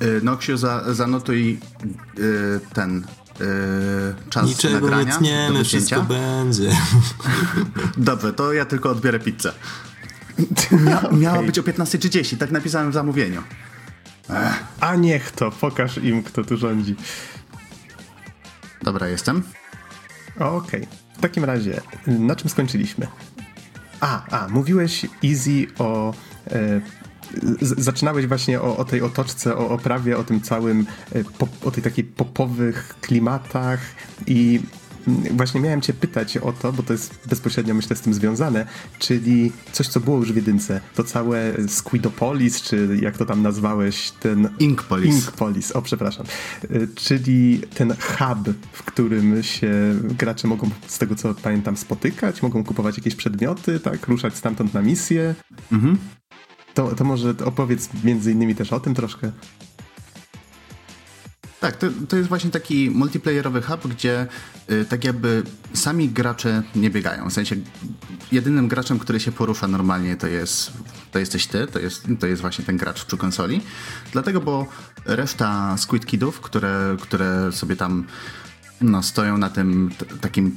E, Noksiu, za, zanotuj e, ten e, czas Niczego nie nagrania do tniemy, wszystko będzie. Dobrze, to ja tylko odbiorę pizzę. Mia, miała być o 15.30, tak napisałem w zamówieniu. A niech to, pokaż im, kto tu rządzi. Dobra, jestem. Okej. W takim razie, na czym skończyliśmy? A, a, mówiłeś Easy o. E, z, zaczynałeś właśnie o, o tej otoczce, o oprawie, o tym całym, e, o tej takiej popowych klimatach i właśnie miałem cię pytać o to, bo to jest bezpośrednio myślę z tym związane, czyli coś, co było już w jedynce, to całe Squidopolis, czy jak to tam nazwałeś, ten... Inkpolis. Inkpolis, o przepraszam. Y, Czyli ten hub, w którym się gracze mogą, z tego co pamiętam, spotykać, mogą kupować jakieś przedmioty, tak, ruszać stamtąd na misję. To, to może opowiedz między innymi też o tym troszkę. Tak, to, to jest właśnie taki multiplayerowy hub, gdzie y, tak jakby sami gracze nie biegają. W sensie jedynym graczem, który się porusza normalnie to jest to jesteś ty, to jest, to jest właśnie ten gracz przy konsoli. Dlatego, bo reszta Squid Kidów, które, które sobie tam no, stoją na tym takim,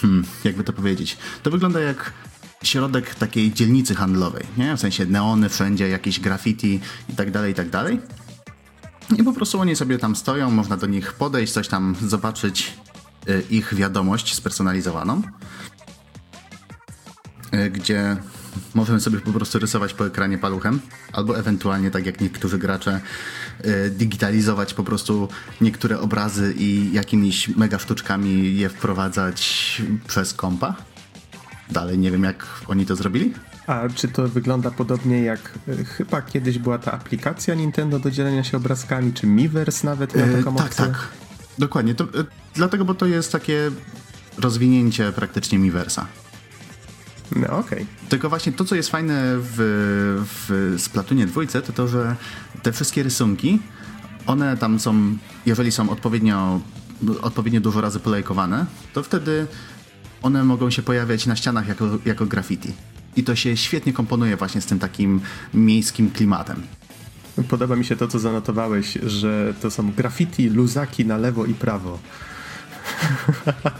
hmm, jakby to powiedzieć, to wygląda jak środek takiej dzielnicy handlowej, nie? W sensie neony wszędzie, jakieś graffiti i tak dalej, i tak dalej. I po prostu oni sobie tam stoją, można do nich podejść, coś tam zobaczyć, y, ich wiadomość spersonalizowaną, y, gdzie możemy sobie po prostu rysować po ekranie paluchem, albo ewentualnie, tak jak niektórzy gracze, y, digitalizować po prostu niektóre obrazy i jakimiś mega sztuczkami je wprowadzać przez kompa. Dalej nie wiem, jak oni to zrobili. A czy to wygląda podobnie jak y, chyba kiedyś była ta aplikacja Nintendo do dzielenia się obrazkami, czy Miiverse nawet miał E, taką tak, opcję? tak. Dokładnie. To, e, dlatego, bo to jest takie rozwinięcie praktycznie Miiversa. No okej. Tylko właśnie to, co jest fajne w, w Splatoonie dwójce, to to, że te wszystkie rysunki, one tam są, jeżeli są odpowiednio odpowiednio dużo razy polajkowane, to wtedy one mogą się pojawiać na ścianach jako, jako graffiti. I to się świetnie komponuje właśnie z tym takim miejskim klimatem. Podoba mi się to, co zanotowałeś, że to są graffiti, luzaki na lewo i prawo.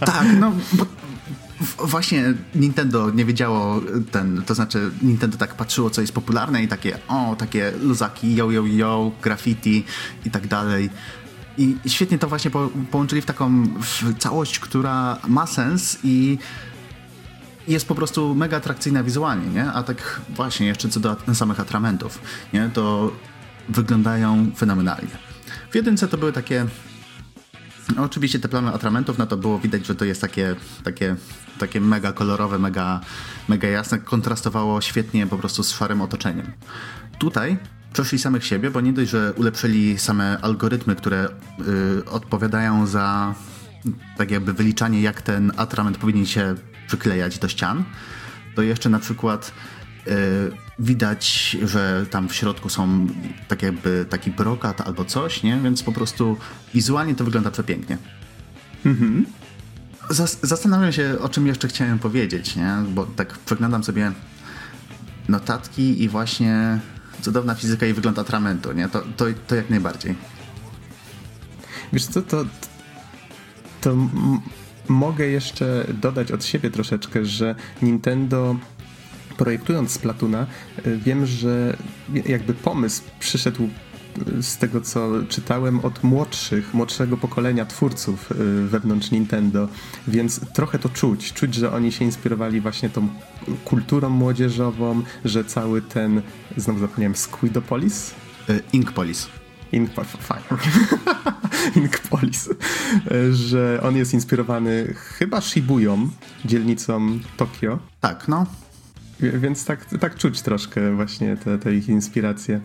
Tak, no bo właśnie Nintendo nie wiedziało ten, to znaczy Nintendo tak patrzyło, co jest popularne i takie, o, takie luzaki, yo, yo, yo, graffiti i tak dalej. I świetnie to właśnie po, połączyli w taką w całość, która ma sens i jest po prostu mega atrakcyjna wizualnie, nie? A tak właśnie jeszcze co do samych atramentów, nie? To wyglądają fenomenalnie. W jedynce to były takie no, oczywiście te plamy atramentów, no to było widać, że to jest takie, takie, takie mega kolorowe, mega, mega jasne, kontrastowało świetnie po prostu z szarym otoczeniem. Tutaj przeszli samych siebie, bo nie dość, że ulepszyli same algorytmy, które y, odpowiadają za tak jakby wyliczanie, jak ten atrament powinien się przyklejać do ścian, to jeszcze na przykład y, widać, że tam w środku są tak jakby taki brokat albo coś, nie? Więc po prostu wizualnie to wygląda przepięknie. Mhm. Zas zastanawiam się, o czym jeszcze chciałem powiedzieć, nie? Bo tak przeglądam sobie notatki i właśnie cudowna fizyka i wygląd atramentu, nie? To, to, to jak najbardziej. Wiesz co, to, to mogę jeszcze dodać od siebie troszeczkę, że Nintendo projektując Splatuna, y, wiem, że jakby pomysł przyszedł y, z tego, co czytałem od młodszych, młodszego pokolenia twórców y, wewnątrz Nintendo, więc trochę to czuć. Czuć, że oni się inspirowali właśnie tą kulturą młodzieżową, że cały ten, znowu zapomniałem, Squidopolis? Inkpolis. Inkpolis, fajnie. Inkpolis. Że on jest inspirowany chyba Shibuyą, dzielnicą Tokio. Tak, no. Więc tak, tak czuć troszkę właśnie te, te ich inspiracje.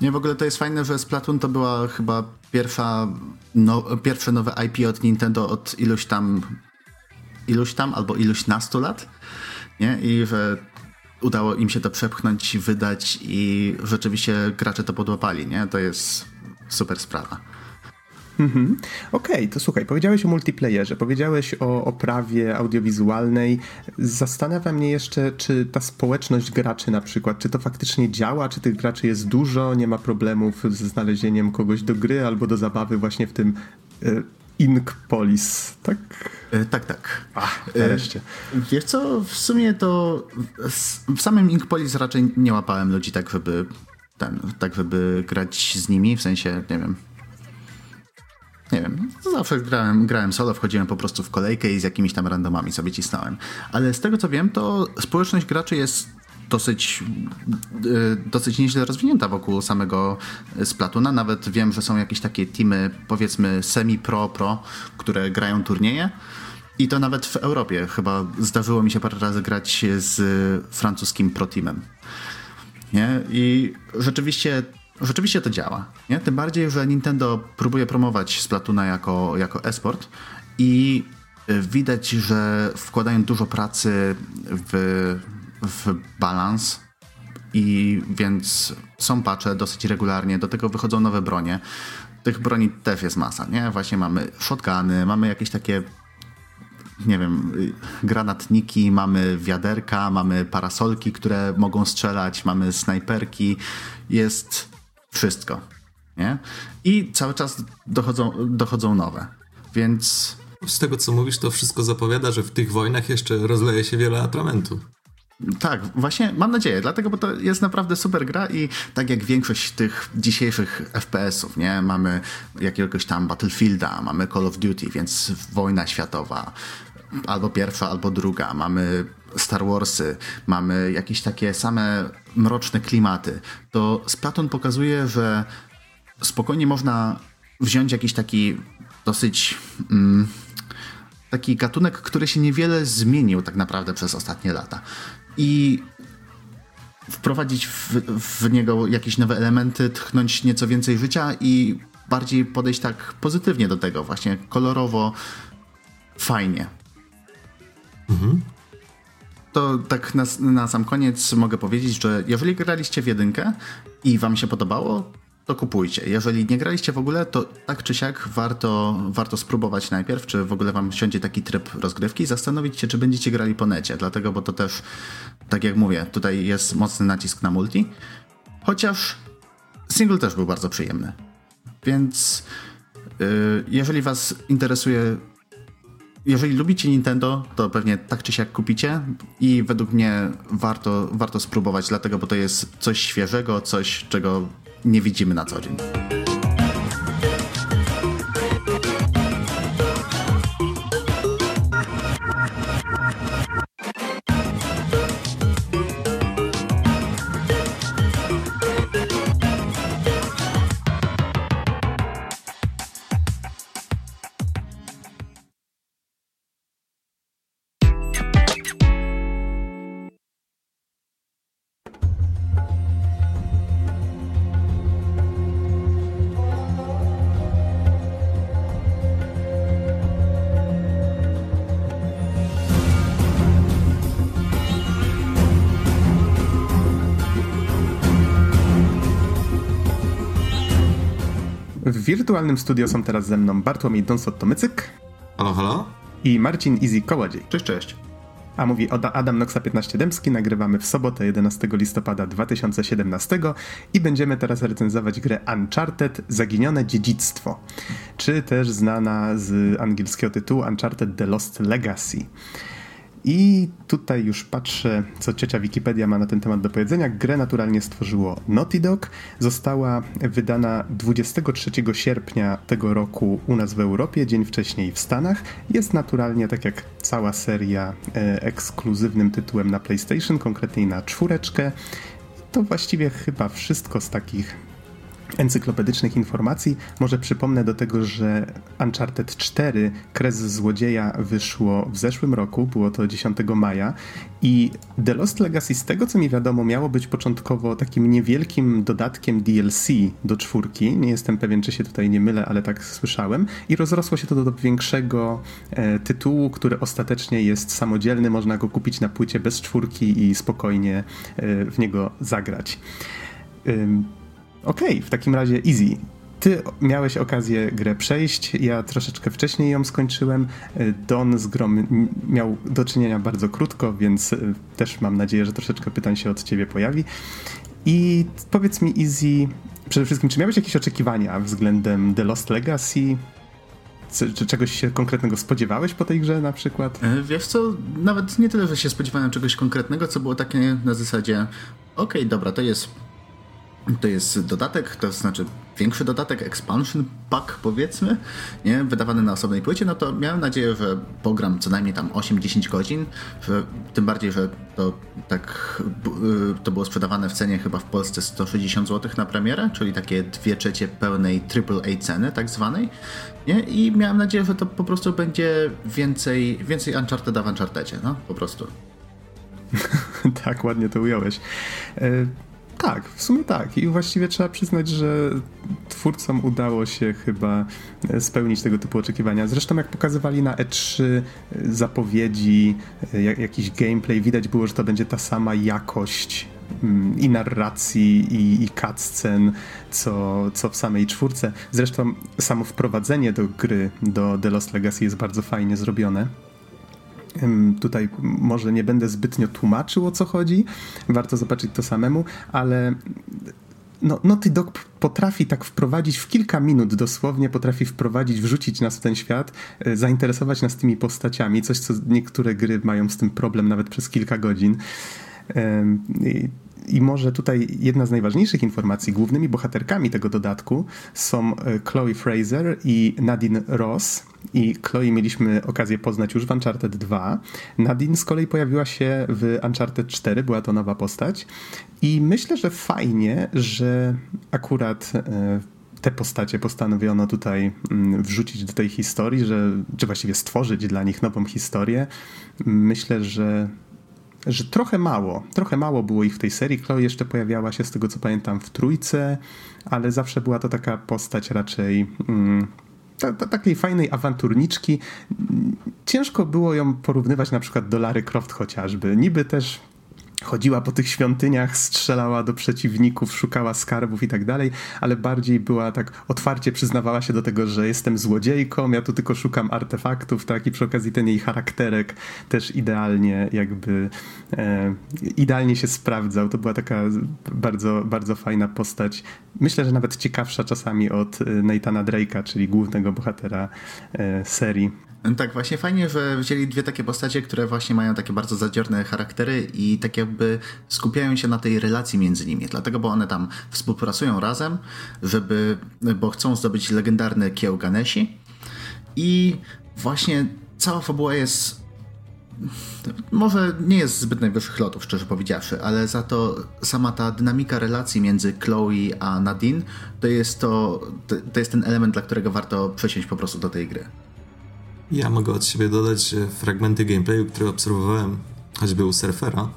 Nie, w ogóle to jest fajne, że Splatoon to była chyba pierwsza, no, pierwsze nowe IP od Nintendo od iluś tam, iluś tam albo iluś nastu lat, nie? I że udało im się to przepchnąć, wydać i rzeczywiście gracze to podłapali, nie? To jest super sprawa. Mhm. Okej, okay, to słuchaj, powiedziałeś o multiplayerze, powiedziałeś o oprawie audiowizualnej. Zastanawia mnie jeszcze, czy ta społeczność graczy na przykład, czy to faktycznie działa, czy tych graczy jest dużo, nie ma problemów ze znalezieniem kogoś do gry albo do zabawy właśnie w tym e, Inkpolis, tak? E, tak, tak. Ach, nareszcie. E, wiesz co, w sumie to w samym Inkpolis raczej nie łapałem ludzi tak, żeby ten, tak, żeby grać z nimi, w sensie, nie wiem, nie wiem, zawsze grałem, grałem solo, wchodziłem po prostu w kolejkę i z jakimiś tam randomami sobie cisnąłem. Ale z tego co wiem, to społeczność graczy jest dosyć, e, dosyć nieźle rozwinięta wokół samego Splatuna. Nawet wiem, że są jakieś takie teamy, powiedzmy semi-pro-pro, które grają turnieje. I to nawet w Europie. Chyba zdarzyło mi się parę razy grać z francuskim pro-teamem. Nie? I rzeczywiście rzeczywiście to działa. Nie? Tym bardziej, że Nintendo próbuje promować Splatuna jako, jako esport i y, widać, że wkładają dużo pracy w, w balans i więc są patche dosyć regularnie, do tego wychodzą nowe bronie. Tych broni też jest masa, nie? Właśnie mamy shotguny, mamy jakieś takie nie wiem, y, granatniki, mamy wiaderka, mamy parasolki, które mogą strzelać, mamy snajperki. Jest wszystko. Nie? I cały czas dochodzą, dochodzą nowe. Więc. Z tego co mówisz, to wszystko zapowiada, że w tych wojnach jeszcze rozleje się wiele atramentu. Tak, właśnie mam nadzieję, dlatego, bo to jest naprawdę super gra i tak jak większość tych dzisiejszych FPS-ów, nie? Mamy jakiegoś tam Battlefielda, mamy Call of Duty, więc wojna światowa, albo pierwsza, albo druga, mamy Star Warsy, mamy jakieś takie same mroczne klimaty, to Splatoon pokazuje, że spokojnie można wziąć jakiś taki dosyć mm, taki gatunek, który się niewiele zmienił tak naprawdę przez ostatnie lata i wprowadzić w, w niego jakieś nowe elementy, tchnąć nieco więcej życia i bardziej podejść tak pozytywnie do tego, właśnie kolorowo, fajnie. Mhm to tak na, na sam koniec mogę powiedzieć, że jeżeli graliście w jedynkę i wam się podobało, to kupujcie. Jeżeli nie graliście w ogóle, to tak czy siak warto, warto spróbować najpierw, czy w ogóle wam siądzie taki tryb rozgrywki i zastanowić się, czy będziecie grali po necie, dlatego, bo to też, tak jak mówię, tutaj jest mocny nacisk na multi, chociaż single też był bardzo przyjemny. Więc yy, jeżeli was interesuje jeżeli lubicie Nintendo, to pewnie tak czy siak kupicie i według mnie warto, warto spróbować, dlatego, bo to jest coś świeżego, coś, czego nie widzimy na co dzień. Wirtualnym studio są teraz ze mną Bartłomiej Donsot-Tomycyk Halo, halo? i Marcin Easy Kołodziej. Cześć, cześć. A mówi Oda Adam Noxa 15 Dębski. Nagrywamy w sobotę 11 listopada 2017 i będziemy teraz recenzować grę Uncharted Zaginione Dziedzictwo, czy też znana z angielskiego tytułu Uncharted The Lost Legacy. I tutaj już patrzę, co ciocia Wikipedia ma na ten temat do powiedzenia. Grę naturalnie stworzyło Naughty Dog. Została wydana 23 sierpnia tego roku u nas w Europie, dzień wcześniej w Stanach. Jest naturalnie, tak jak cała seria, e, ekskluzywnym tytułem na PlayStation, konkretnie na czwóreczkę. To właściwie chyba wszystko z takich encyklopedycznych informacji. Może przypomnę do tego, że Uncharted 4 Kres Złodzieja wyszło w zeszłym roku, było to 10 maja i The Lost Legacy z tego co mi wiadomo miało być początkowo takim niewielkim dodatkiem DLC do czwórki. Nie jestem pewien czy się tutaj nie mylę, ale tak słyszałem i rozrosło się to do większego e, tytułu, który ostatecznie jest samodzielny, można go kupić na płycie bez czwórki i spokojnie e, w niego zagrać. Okej, okay, w takim razie easy. Ty miałeś okazję grę przejść, ja troszeczkę wcześniej ją skończyłem. Don z grom miał do czynienia bardzo krótko, więc też mam nadzieję, że troszeczkę pytań się od ciebie pojawi. I powiedz mi, Easy, przede wszystkim, czy miałeś jakieś oczekiwania względem The Lost Legacy? Czy czegoś się konkretnego spodziewałeś po tej grze na przykład? Wiesz co, nawet nie tyle, że się spodziewałem czegoś konkretnego, co było takie na zasadzie okej, okay, dobra, to jest to jest dodatek, to znaczy większy dodatek, expansion pack powiedzmy, nie? wydawany na osobnej płycie, no to miałem nadzieję, że pogram co najmniej tam 8-10 godzin, że, tym bardziej, że to tak y, to było sprzedawane w cenie chyba w Polsce 160 zł na premierę, czyli takie dwie trzecie pełnej AAA ceny tak zwanej, nie? I miałem nadzieję, że to po prostu będzie więcej, więcej Uncharted w Unchartedzie, no po prostu. tak, ładnie to ująłeś. Y tak, w sumie tak. I właściwie trzeba przyznać, że twórcom udało się chyba e, spełnić tego typu oczekiwania. Zresztą jak pokazywali na E3 e, zapowiedzi, e, jakiś gameplay, widać było, że to będzie ta sama jakość mm, i narracji, i, i cutscen, co, co w samej czwórce. Zresztą samo wprowadzenie do gry, do The Lost Legacy jest bardzo fajnie zrobione. Tutaj może nie będę zbytnio tłumaczył o co chodzi, warto zobaczyć to samemu, ale no, Naughty Dog potrafi tak wprowadzić w kilka minut dosłownie, potrafi wprowadzić, wrzucić nas w ten świat, e, zainteresować nas tymi postaciami, coś co niektóre gry mają z tym problem nawet przez kilka godzin. I może tutaj jedna z najważniejszych informacji, głównymi bohaterkami tego dodatku są e, Chloe Fraser i Nadine Ross. I Chloe mieliśmy okazję poznać już w Uncharted 2. Nadine z kolei pojawiła się w Uncharted 4, była to nowa postać. I myślę, że fajnie, że akurat e, te postacie postanowiono tutaj mm, wrzucić do tej historii, że, czy właściwie stworzyć dla nich nową historię. Myślę, że że trochę mało, trochę mało było ich w tej serii. Chloe jeszcze pojawiała się z tego co pamiętam w trójce, ale zawsze była to taka postać raczej mm, ta, ta, takiej fajnej awanturniczki. Ciężko było ją porównywać na przykład do Lary Croft chociażby. Niby też chodziła po tych świątyniach, strzelała do przeciwników, szukała skarbów i tak dalej, ale bardziej była tak otwarcie przyznawała się do tego, że jestem złodziejką, ja tu tylko szukam artefaktów, tak, i przy okazji ten jej charakterek też idealnie jakby e, idealnie się sprawdzał. To była taka bardzo, bardzo fajna postać. Myślę, że nawet ciekawsza czasami od e, Nathana Drake'a, czyli głównego bohatera e, serii. Tak, właśnie fajnie, że wzięli dwie takie postacie, które właśnie mają takie bardzo zadziorne charaktery i tak jakby skupiają się na tej relacji między nimi. Dlatego, bo one tam współpracują razem, żeby, bo chcą zdobyć legendarny kieł Ganeshi i właśnie cała fabuła jest może nie jest zbyt najwyższych lotów, szczerze powiedziawszy, ale za to sama ta dynamika relacji między Chloe a Nadine to jest to, to jest ten element, dla którego warto przesiąść po prostu do tej gry. Ja mogę od siebie dodać, fragmenty gameplayu, które obserwowałem, choćby u surfera,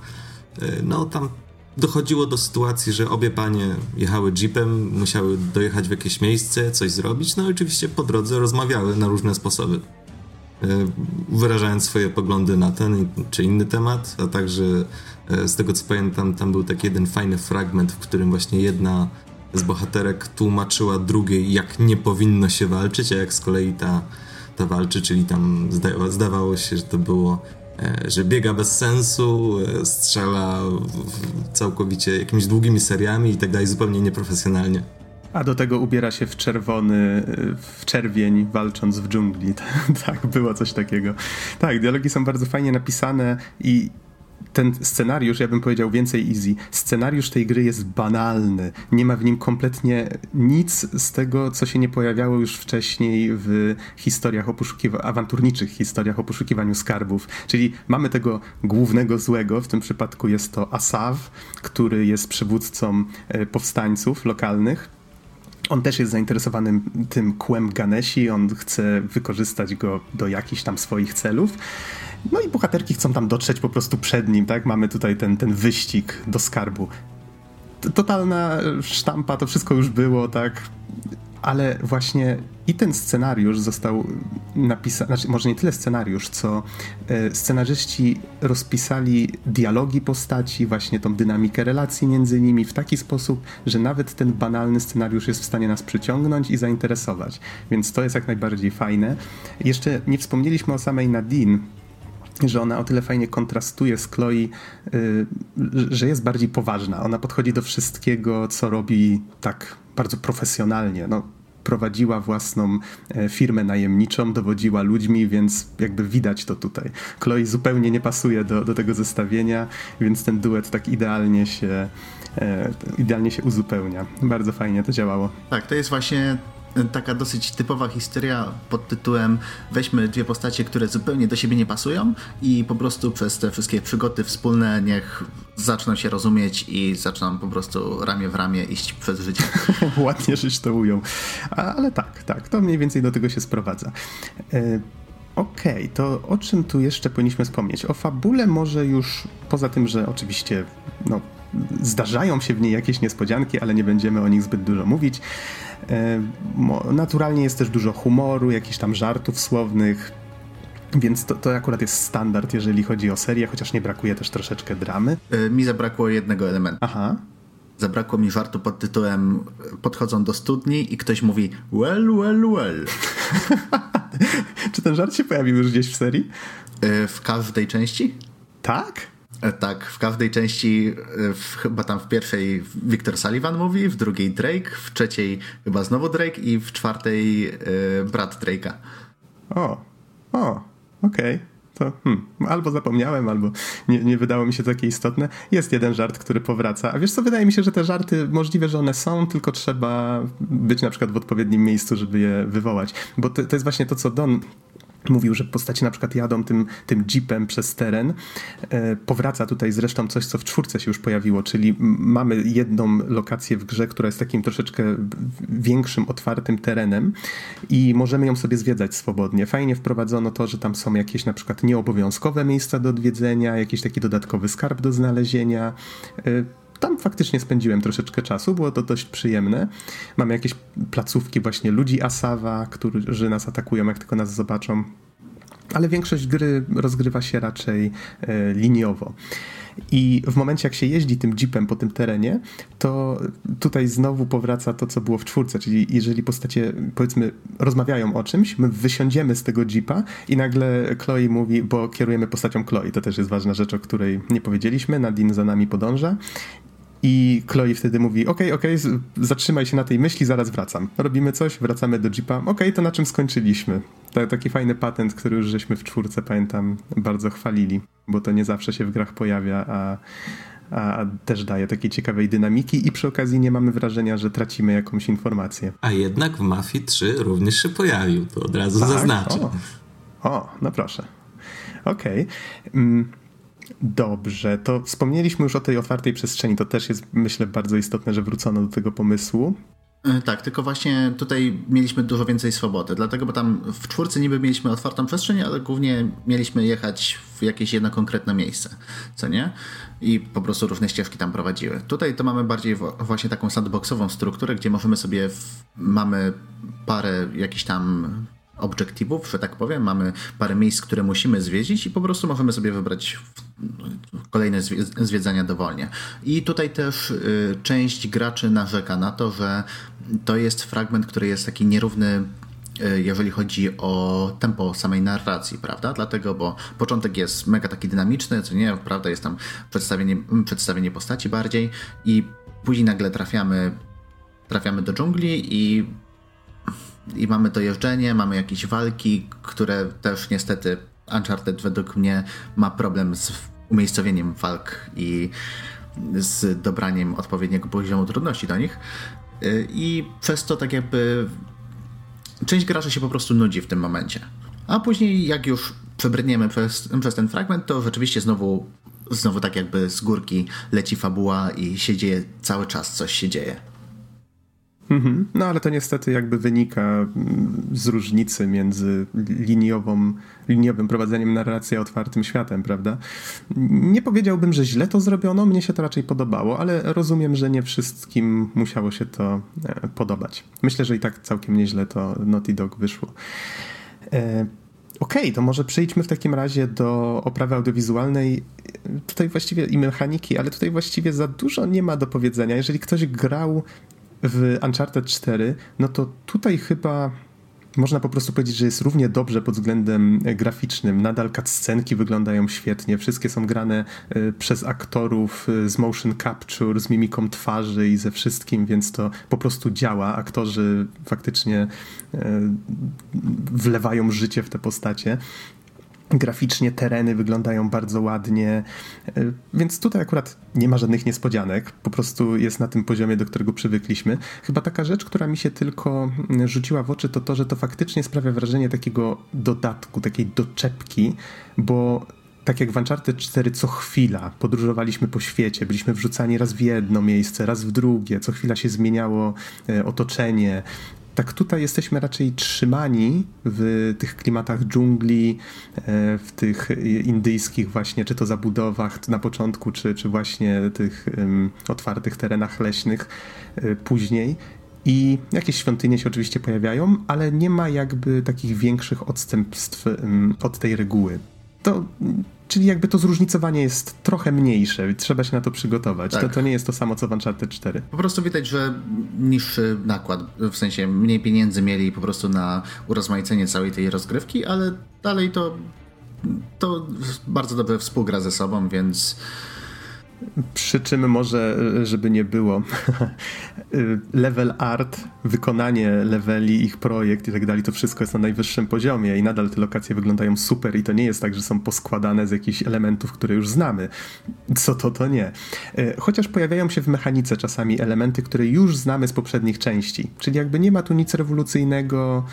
e, no tam dochodziło do sytuacji, że obie panie jechały jeepem, musiały dojechać w jakieś miejsce, coś zrobić, no i oczywiście po drodze rozmawiały na różne sposoby. E, wyrażając swoje poglądy na ten czy inny temat, a także e, z tego co pamiętam, tam był taki jeden fajny fragment, w którym właśnie jedna z bohaterek tłumaczyła drugiej, jak nie powinno się walczyć, a jak z kolei ta ta walczy, czyli tam zda zdawało się, że to było, e, że biega bez sensu, e, strzela całkowicie jakimiś długimi seriami i tak dalej, zupełnie nieprofesjonalnie. A do tego ubiera się w czerwony, w czerwień, walcząc w dżungli. tak, było coś takiego. Tak, dialogi są bardzo fajnie napisane i ten scenariusz, ja bym powiedział więcej easy, scenariusz tej gry jest banalny. Nie ma w nim kompletnie nic z tego, co się nie pojawiało już wcześniej w historiach o poszukiwaniu, awanturniczych historiach o poszukiwaniu skarbów. Czyli mamy tego głównego złego, w tym przypadku jest to Asav, który jest przywódcą e, powstańców lokalnych. On też jest zainteresowany tym kłem Ganeshi, on chce wykorzystać go do jakichś tam swoich celów. No i bohaterki chcą tam dotrzeć po prostu przed nim, tak? Mamy tutaj ten, ten wyścig do skarbu. Totalna sztampa, to wszystko już było, tak? ale właśnie i ten scenariusz został napisany, znaczy może nie tyle scenariusz, co e, scenarzyści rozpisali dialogi postaci, właśnie tą dynamikę relacji między nimi w taki sposób, że nawet ten banalny scenariusz jest w stanie nas przyciągnąć i zainteresować. Więc to jest jak najbardziej fajne. Jeszcze nie wspomnieliśmy o samej Nadine, że ona o tyle fajnie kontrastuje z Chloe, y, że jest bardziej poważna. Ona podchodzi do wszystkiego, co robi tak bardzo profesjonalnie. No, prowadziła własną e, firmę najemniczą, dowodziła ludźmi, więc jakby widać to tutaj. Chloe zupełnie nie pasuje do, do tego zestawienia, więc ten duet tak idealnie się, e, idealnie się uzupełnia. Bardzo fajnie to działało. Tak, to jest właśnie taka dosyć typowa historia pod tytułem weźmy dwie postacie, które zupełnie do siebie nie pasują i po prostu przez te wszystkie przygody wspólne niech zaczną się rozumieć i zaczną po prostu ramię w ramię iść przez życie. Ładnie żeś to ujął. Ale tak, tak, to mniej więcej do tego się sprowadza. E, okej, okay, to o czym tu jeszcze powinniśmy wspomnieć? O fabule może już, poza tym, że oczywiście no, zdarzają się w niej jakieś niespodzianki, ale nie będziemy o nich zbyt dużo mówić. E, naturalnie jest też dużo humoru, jakichś tam żartów słownych, więc to, to akurat jest standard, jeżeli chodzi o serię, chociaż nie brakuje też troszeczkę dramy. E, mi zabrakło jednego elementu. Aha. Zabrakło mi żartu pod tytułem podchodzą do studni i ktoś mówi well, well, well. Czy ten żart się pojawił już gdzieś w serii? E, w każdej części? Tak? E, tak, w każdej części, e, w, chyba tam w pierwszej Victor Sullivan mówi, w drugiej Drake, w trzeciej chyba znowu Drake i w czwartej y, brat Drake'a. O, o, okej. Okay. To hmm, albo zapomniałem, albo nie, nie wydało mi się to takie istotne. Jest jeden żart, który powraca. A wiesz co, wydaje mi się, że te żarty możliwe, że one są, tylko trzeba być na przykład w odpowiednim miejscu, żeby je wywołać. Bo to, to jest właśnie to, co Don Mówił, że postaci na przykład jadą tym, tym jeepem przez teren. E, powraca tutaj zresztą coś, co w czwórce się już pojawiło, czyli mamy jedną lokację w grze, która jest takim troszeczkę większym, otwartym terenem i możemy ją sobie zwiedzać swobodnie. Fajnie wprowadzono to, że tam są jakieś na przykład nieobowiązkowe miejsca do odwiedzenia, jakiś taki dodatkowy skarb do znalezienia. Tam faktycznie spędziłem troszeczkę czasu, było to dość przyjemne. Mamy jakieś placówki właśnie ludzi Asawa, którzy nas atakują, jak tylko nas zobaczą. Ale większość gry rozgrywa się raczej e, liniowo. I w momencie, jak się jeździ tym jeepem po tym terenie, to tutaj znowu powraca to, co było w czwórce, czyli jeżeli postacie, powiedzmy, rozmawiają o czymś, my wysiądziemy z tego jeepa i nagle Chloe mówi, bo kierujemy postacią Chloe, to też jest ważna rzecz, o której nie powiedzieliśmy, Nadine za nami podąża i Chloe wtedy mówi, okej, okay, okej, okay, zatrzymaj się na tej myśli, zaraz wracam. Robimy coś, wracamy do Jeepa, okej, okay, to na czym skończyliśmy. taki fajny patent, który już żeśmy w czwórce, pamiętam, bardzo chwalili, bo to nie zawsze się w grach pojawia, a, a też daje takiej ciekawej dynamiki i przy okazji nie mamy wrażenia, że tracimy jakąś informację. A jednak w Mafii 3 również się pojawił, to od razu tak? zaznaczę. O, o, no proszę. Okej. Mm, Dobrze, to wspomnieliśmy już o tej otwartej przestrzeni. To też jest, myślę, bardzo istotne, że wrócono do tego pomysłu. E, tak, tylko właśnie tutaj mieliśmy dużo więcej swobody, dlatego, bo tam w czwórce niby mieliśmy otwartą przestrzeń, ale głównie mieliśmy jechać w jakieś jedno konkretne miejsce, co nie? I po prostu różne ścieżki tam prowadziły. Tutaj to mamy bardziej właśnie taką sandboxową strukturę, gdzie możemy sobie, w, mamy parę jakichś tam obiektywów, że tak powiem. Mamy parę miejsc, które musimy zwiedzić i po prostu możemy sobie wybrać kolejne zwiedzania dowolnie. I tutaj też y, część graczy narzeka na to, że to jest fragment, który jest taki nierówny y, jeżeli chodzi o tempo samej narracji, prawda? Dlatego, bo początek jest mega taki dynamiczny, co nie, prawda, jest tam przedstawienie, przedstawienie postaci bardziej i później nagle trafiamy trafiamy do dżungli i i mamy dojeżdżenie, mamy jakieś walki, które też niestety Uncharted według mnie ma problem z umiejscowieniem walk i z dobraniem odpowiedniego poziomu trudności do nich. Y, I przez to tak jakby część graczy się po prostu nudzi w tym momencie. A później jak już przebrniemy przez, przez ten fragment, to rzeczywiście znowu, znowu tak jakby z górki leci fabuła i się dzieje cały czas coś się dzieje. No ale to niestety jakby wynika mm, z różnicy między liniową, liniowym prowadzeniem narracji a otwartym światem, prawda? Nie powiedziałbym, że źle to zrobiono, mnie się to raczej podobało, ale rozumiem, że nie wszystkim musiało się to e, podobać. Myślę, że i tak całkiem nieźle to Naughty Dog wyszło. E, okej, okay, to może przejdźmy w takim razie do oprawy audiowizualnej. Tutaj właściwie i mechaniki, ale tutaj właściwie za dużo nie ma do powiedzenia. Jeżeli ktoś grał w Uncharted 4, no to tutaj chyba można po prostu powiedzieć, że jest równie dobrze pod względem graficznym. Nadal cutscenki wyglądają świetnie, wszystkie są grane e, przez aktorów e, z motion capture, z mimiką twarzy i ze wszystkim, więc to po prostu działa. Aktorzy faktycznie e, wlewają życie w te postacie. Graficznie tereny wyglądają bardzo ładnie, e, więc tutaj akurat nie ma żadnych niespodzianek, po prostu jest na tym poziomie, do którego przywykliśmy. Chyba taka rzecz, która mi się tylko mm, rzuciła w oczy, to to, że to faktycznie sprawia wrażenie takiego dodatku, takiej doczepki, bo tak jak w Uncharted 4 co chwila podróżowaliśmy po świecie, byliśmy wrzucani raz w jedno miejsce, raz w drugie, co chwila się zmieniało e, otoczenie, tak tutaj jesteśmy raczej trzymani w tych klimatach dżungli, e, w tych indyjskich właśnie, czy to zabudowach na początku, czy, czy właśnie tych otwartych terenach leśnych e, później. I jakieś świątynie się oczywiście pojawiają, ale nie ma jakby takich większych odstępstw od tej reguły. To Czyli jakby to zróżnicowanie jest trochę mniejsze, trzeba się na to przygotować. Tak. To, to nie jest to samo co w Uncharted 4. Po prostu widać, że niższy nakład, w sensie mniej pieniędzy mieli po prostu na urozmaicenie całej tej rozgrywki, ale dalej to, to bardzo dobrze współgra ze sobą, więc przy czym może, żeby nie było, level art, wykonanie leveli, ich projekt i tak dalej, to wszystko jest na najwyższym poziomie i nadal te lokacje wyglądają super i to nie jest tak, że są poskładane z jakichś elementów, które już znamy. Co to, to nie. E, chociaż pojawiają się w mechanice czasami elementy, które już znamy z poprzednich części. Czyli jakby nie ma tu nic rewolucyjnego,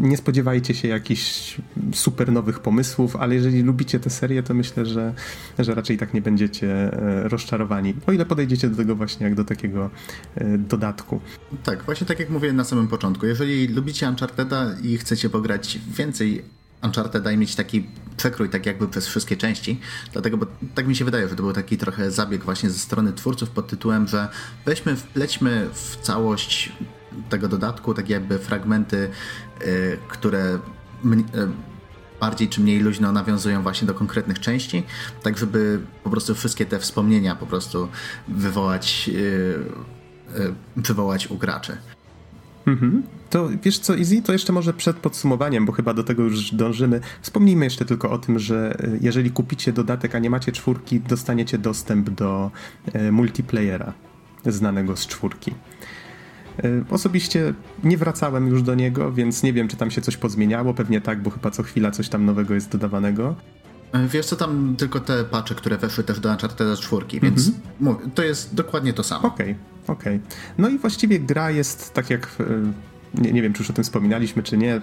nie spodziewajcie się jakichś super nowych pomysłów, ale jeżeli lubicie tę serię, to myślę, że, że raczej tak nie będziecie e, rozczarowani. O ile podejdziecie do tego właśnie jak do takiego e, dodatku. Tak, właśnie tak jak mówiłem na samym początku. Jeżeli lubicie Uncharted'a i chcecie pograć więcej Uncharted'a i mieć taki przekrój tak jakby przez wszystkie części, dlatego, bo tak mi się wydaje, że to był taki trochę zabieg właśnie ze strony twórców pod tytułem, że weźmy, wplećmy w całość tego dodatku tak jakby fragmenty, y, które y, bardziej czy mniej luźno nawiązują właśnie do konkretnych części, tak żeby po prostu wszystkie te wspomnienia po prostu wywołać, yy, wywołać u graczy. Mhm. To wiesz co, Easy, to jeszcze może przed podsumowaniem, bo chyba do tego już dążymy. Wspomnijmy jeszcze tylko o tym, że jeżeli kupicie dodatek, a nie macie czwórki, dostaniecie dostęp do multiplayera znanego z czwórki. E, osobiście nie wracałem już do niego, więc nie wiem, czy tam się coś pozmieniało. Pewnie tak, bo chyba co chwila coś tam nowego jest dodawanego. Wiesz co, tam tylko te patche, które weszły też do Uncharted 4, więc mm-hmm. to jest dokładnie to samo. Okej, okay, okej. Okay. No i właściwie gra jest tak jak nie, nie wiem, czy już o tym wspominaliśmy, czy nie.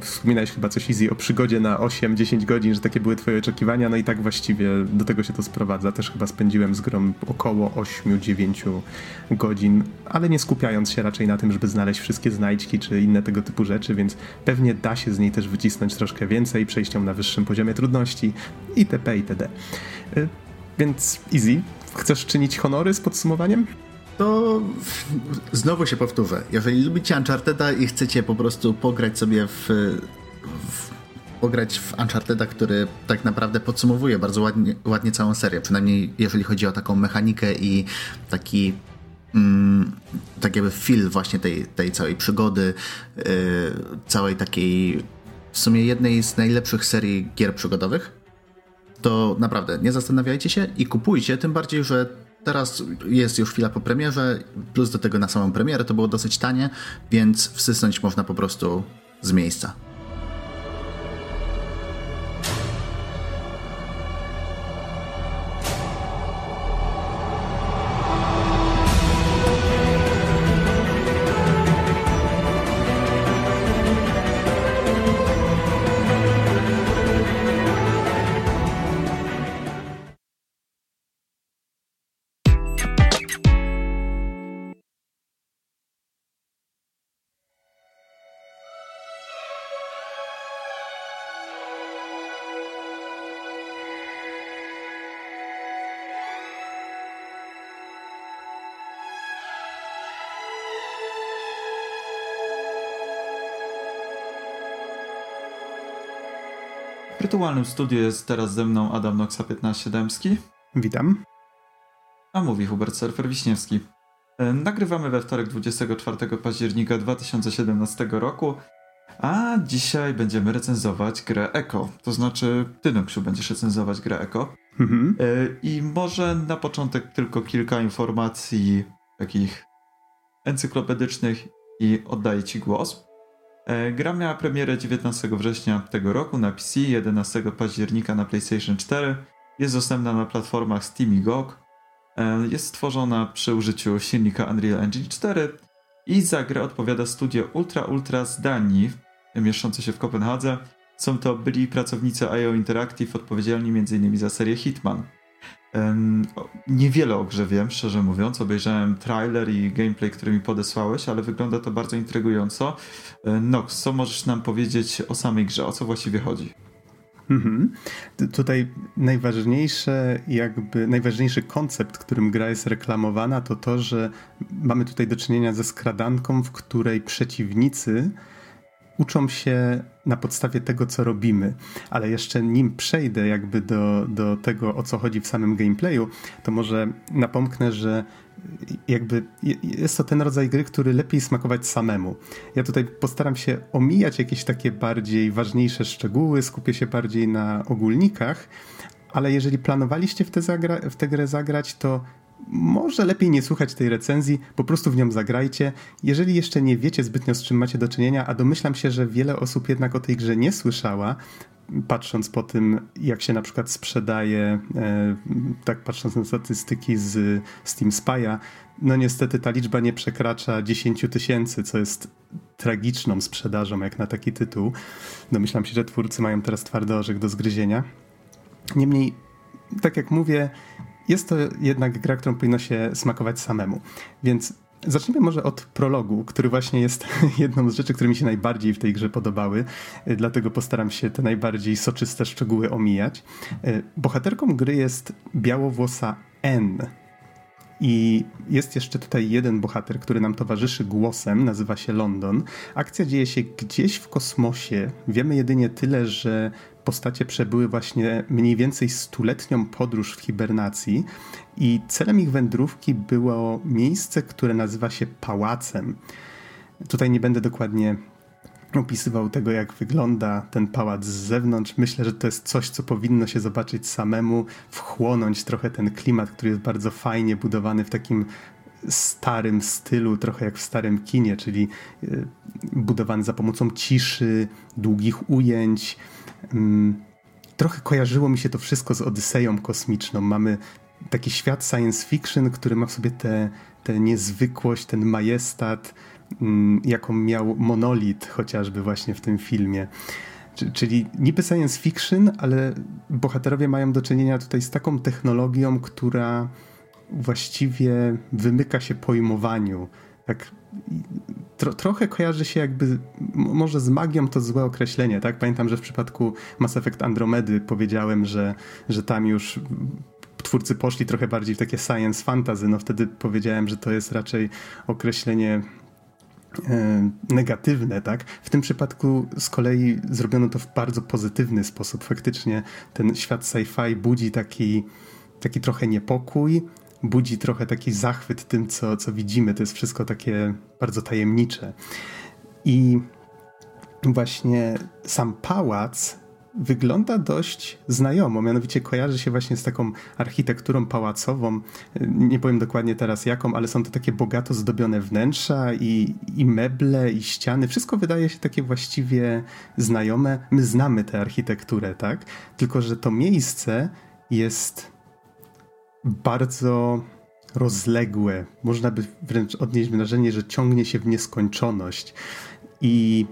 Wspominałeś chyba coś easy o przygodzie na 8-10 godzin, że takie były twoje oczekiwania, no i tak właściwie do tego się to sprowadza. Też chyba spędziłem z grą około 8-9 godzin, ale nie skupiając się raczej na tym, żeby znaleźć wszystkie znajdźki czy inne tego typu rzeczy, więc pewnie da się z niej też wycisnąć troszkę więcej, przejścią na wyższym poziomie trudności itp. itd. Y, więc easy. Chcesz czynić honory z podsumowaniem? To znowu się powtórzę. Jeżeli lubicie Uncharted'a i chcecie po prostu pograć sobie w, w pograć w Uncharted'a, który tak naprawdę podsumowuje bardzo ładnie, ładnie całą serię, przynajmniej jeżeli chodzi o taką mechanikę i taki mm, tak jakby feel właśnie tej, tej całej przygody, yy, całej takiej w sumie jednej z najlepszych serii gier przygodowych, to naprawdę nie zastanawiajcie się i kupujcie, tym bardziej, że Teraz jest już chwila po premierze, plus do tego na samą premierę to było dosyć tanie, więc wsysnąć można po prostu z miejsca. Wirtualnym studiu jest teraz ze mną Adam Noxa 15 Dębski. Witam. A mówi Hubert Surfer Wiśniewski. E, nagrywamy we wtorek 24 października 2017 roku, a dzisiaj będziemy recenzować grę Echo. To znaczy, ty Noxiu będziesz recenzować grę Echo. Mhm. E, I może na początek tylko kilka informacji takich encyklopedycznych i oddaję ci głos. E, gra miała premierę 19 września tego roku na PC, 11 października na PlayStation 4. Jest dostępna na platformach Steam i GOG. E, jest stworzona przy użyciu silnika Unreal Engine 4 i za grę odpowiada studio Ultra Ultra z Danii, mieszczące się w Kopenhadze. Są to byli pracownicy IO Interactive odpowiedzialni m.in. za serię Hitman. Niewiele o grze wiem, szczerze mówiąc. Obejrzałem trailer i gameplay, który mi podesłałeś, ale wygląda to bardzo intrygująco. Nox, co możesz nam powiedzieć o samej grze? O co właściwie chodzi? Mhm. Tutaj najważniejsze, jakby najważniejszy koncept, którym gra jest reklamowana, to to, że mamy tutaj do czynienia ze skradanką, w której przeciwnicy uczą się na podstawie tego, co robimy. Ale jeszcze nim przejdę jakby do, do tego, o co chodzi w samym gameplayu, to może napomknę, że jakby jest to ten rodzaj gry, który lepiej smakować samemu. Ja tutaj postaram się omijać jakieś takie bardziej ważniejsze szczegóły, skupię się bardziej na ogólnikach, ale jeżeli planowaliście w tę, zagra- w tę grę zagrać, to może lepiej nie słuchać tej recenzji, po prostu w nią zagrajcie. Jeżeli jeszcze nie wiecie zbytnio z czym macie do czynienia, a domyślam się, że wiele osób jednak o tej grze nie słyszała, patrząc po tym, jak się na przykład sprzedaje, e, tak patrząc na statystyki z Steam Spy'a, no niestety ta liczba nie przekracza 10 tysięcy, co jest tragiczną sprzedażą jak na taki tytuł. Domyślam się, że twórcy mają teraz twardy orzech do zgryzienia. Niemniej, tak jak mówię, jest to jednak gra, którą powinno się smakować samemu. Więc Zacznijmy może od prologu, który właśnie jest jedną z rzeczy, które mi się najbardziej w tej grze podobały, dlatego postaram się te najbardziej soczyste szczegóły omijać. Bohaterką gry jest białowłosa N. I jest jeszcze tutaj jeden bohater, który nam towarzyszy głosem, nazywa się London. Akcja dzieje się gdzieś w kosmosie. Wiemy jedynie tyle, że postacie przebyły właśnie mniej więcej stuletnią podróż w hibernacji i celem ich wędrówki było miejsce, które nazywa się Pałacem. Tutaj nie będę dokładnie opisywał tego, jak wygląda ten pałac z zewnątrz. Myślę, że to jest coś, co powinno się zobaczyć samemu, wchłonąć trochę ten klimat, który jest bardzo fajnie budowany w takim starym stylu, trochę jak w starym kinie, czyli e, budowany za pomocą ciszy, długich ujęć. Mm, trochę kojarzyło mi się to wszystko z Odyseją kosmiczną. Mamy taki świat science fiction, który ma w sobie tę niezwykłość, ten majestat, Mm, jaką miał monolit chociażby właśnie w tym filmie. Czyli niby science fiction, ale bohaterowie mają do czynienia tutaj z taką technologią, która właściwie wymyka się pojmowaniu. Tak tro, trochę kojarzy się jakby, może z magią to złe określenie, tak? Pamiętam, że w przypadku Mass Effect Andromedy powiedziałem, że, że tam już twórcy poszli trochę bardziej w takie science fantasy, no wtedy powiedziałem, że to jest raczej określenie E, negatywne, tak? W tym przypadku z kolei zrobiono to w bardzo pozytywny sposób. Faktycznie ten świat sci-fi budzi taki, taki trochę niepokój, budzi trochę taki zachwyt tym, co, co widzimy. To jest wszystko takie bardzo tajemnicze. I właśnie sam pałac wygląda dość znajomo, mianowicie kojarzy się właśnie z taką architekturą pałacową. Nie powiem dokładnie teraz jaką, ale są to takie bogato zdobione wnętrza i, i meble, i ściany. Wszystko wydaje się takie właściwie znajome. My znamy tę architekturę, tak? Tylko, że to miejsce jest bardzo rozległe. Można by wręcz odnieść wrażenie, że ciągnie się w nieskończoność. I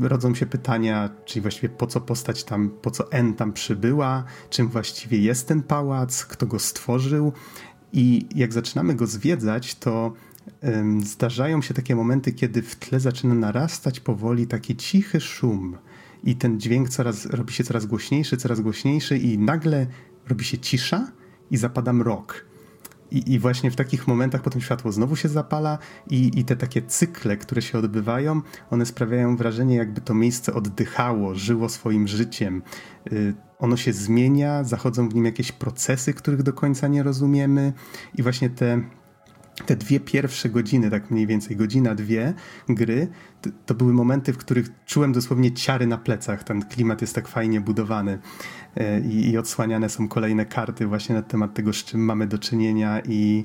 rodzą się pytania, czyli właściwie po co postać tam, po co N tam przybyła, czym właściwie jest ten pałac, kto go stworzył. I jak zaczynamy go zwiedzać, to zdarzają się takie momenty, kiedy w tle zaczyna narastać powoli taki cichy szum. I ten dźwięk coraz, robi się coraz głośniejszy, coraz głośniejszy, i nagle robi się cisza i zapada mrok. I, I, właśnie w takich momentach potem światło znowu się zapala i, i te takie cykle, które się odbywają, one sprawiają wrażenie, jakby to miejsce oddychało, żyło swoim życiem. Y, ono się zmienia, zachodzą w nim jakieś procesy, których do końca nie rozumiemy i właśnie te te dwie pierwsze godziny, tak mniej więcej godzina, dwie gry, to, to, były momenty, w których czułem dosłownie ciary na plecach. Ten klimat jest tak fajnie budowany e, i, i odsłaniane są kolejne karty właśnie na temat tego, z czym mamy do czynienia i,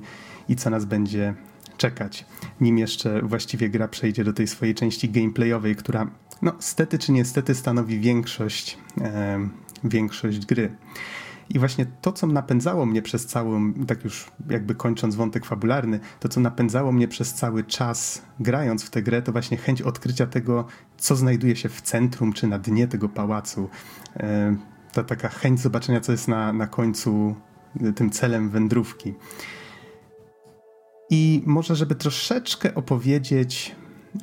i co nas będzie czekać. Nim jeszcze właściwie gra przejdzie do tej swojej części gameplayowej, która no stety czy niestety stanowi większość, e, większość gry. I właśnie to, co napędzało mnie przez całą, tak już jakby kończąc wątek fabularny, to, co napędzało mnie przez cały czas grając w tę grę, to właśnie chęć odkrycia tego, co znajduje się w centrum czy na dnie tego pałacu. E, ta taka chęć zobaczenia, co jest na, na końcu e, tym celem wędrówki. I może, żeby troszeczkę opowiedzieć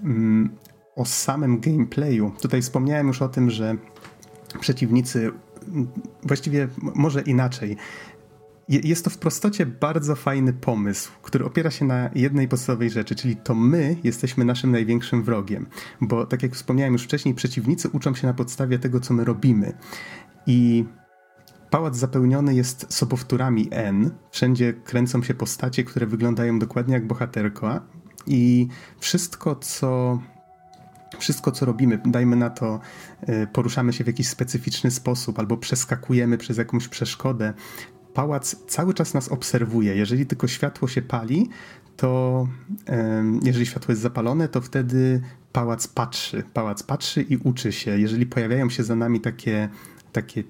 mm, o samym gameplayu. Tutaj wspomniałem już o tym, że przeciwnicy właściwie może inaczej. Jest to w prostocie bardzo fajny pomysł, który opiera się na jednej podstawowej rzeczy, czyli to my jesteśmy naszym największym wrogiem. Bo tak jak wspomniałem już wcześniej, przeciwnicy uczą się na podstawie tego, co my robimy. I pałac zapełniony jest sobowtórami N. Wszędzie kręcą się postacie, które wyglądają dokładnie jak bohaterka. I wszystko, co wszystko, co robimy, dajmy na to, y, poruszamy się w jakiś specyficzny sposób albo przeskakujemy przez jakąś przeszkodę, pałac cały czas nas obserwuje. Jeżeli tylko światło się pali, to jeżeli światło jest zapalone, to wtedy pałac patrzy. Pałac patrzy i uczy się. Jeżeli pojawiają się za nami takie, takie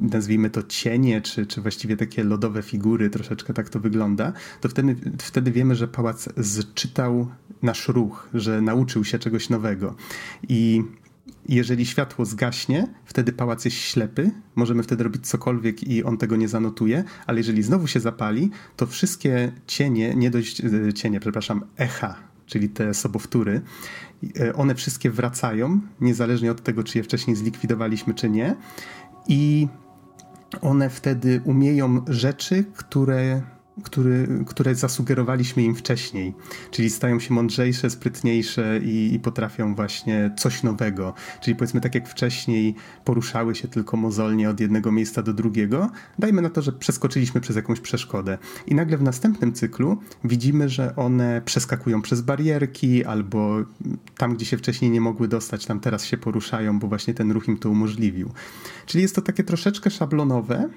nazwijmy to cienie, czy, czy właściwie takie lodowe figury, troszeczkę tak to wygląda, to wtedy, wtedy wiemy, że pałac zczytał nasz ruch, że nauczył się czegoś nowego. I jeżeli światło zgaśnie, wtedy pałac jest ślepy, możemy wtedy robić cokolwiek i on tego nie zanotuje, ale jeżeli znowu się zapali, to wszystkie cienie, nie dość e, cienie, przepraszam, echa, czyli te sobowtóry, e, one wszystkie wracają, niezależnie od tego, czy je wcześniej zlikwidowaliśmy, czy nie. I one wtedy umieją rzeczy, które który, które zasugerowaliśmy im wcześniej. Czyli stają się mądrzejsze, sprytniejsze i, i potrafią właśnie coś nowego. Czyli powiedzmy tak jak wcześniej poruszały się tylko mozolnie od jednego miejsca do drugiego, dajmy na to, że przeskoczyliśmy przez jakąś przeszkodę. I nagle w następnym cyklu widzimy, że one przeskakują przez barierki albo tam, gdzie się wcześniej nie mogły dostać, tam teraz się poruszają, bo właśnie ten ruch im to umożliwił. Czyli jest to takie troszeczkę szablonowe,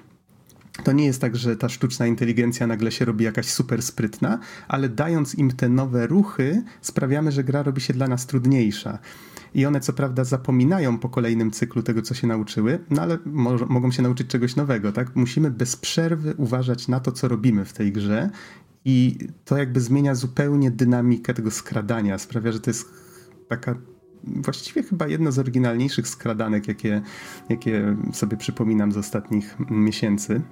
to nie jest tak, że ta sztuczna inteligencja nagle się robi jakaś super sprytna, ale dając im te nowe ruchy, sprawiamy, że gra robi się dla nas trudniejsza. I one co prawda zapominają po kolejnym cyklu tego, co się nauczyły, no ale mo mogą się nauczyć czegoś nowego, tak? Musimy bez przerwy uważać na to, co robimy w tej grze i to jakby zmienia zupełnie dynamikę tego skradania. Sprawia, że to jest taka właściwie chyba jedno z oryginalniejszych skradanek, jakie, jakie sobie przypominam z ostatnich miesięcy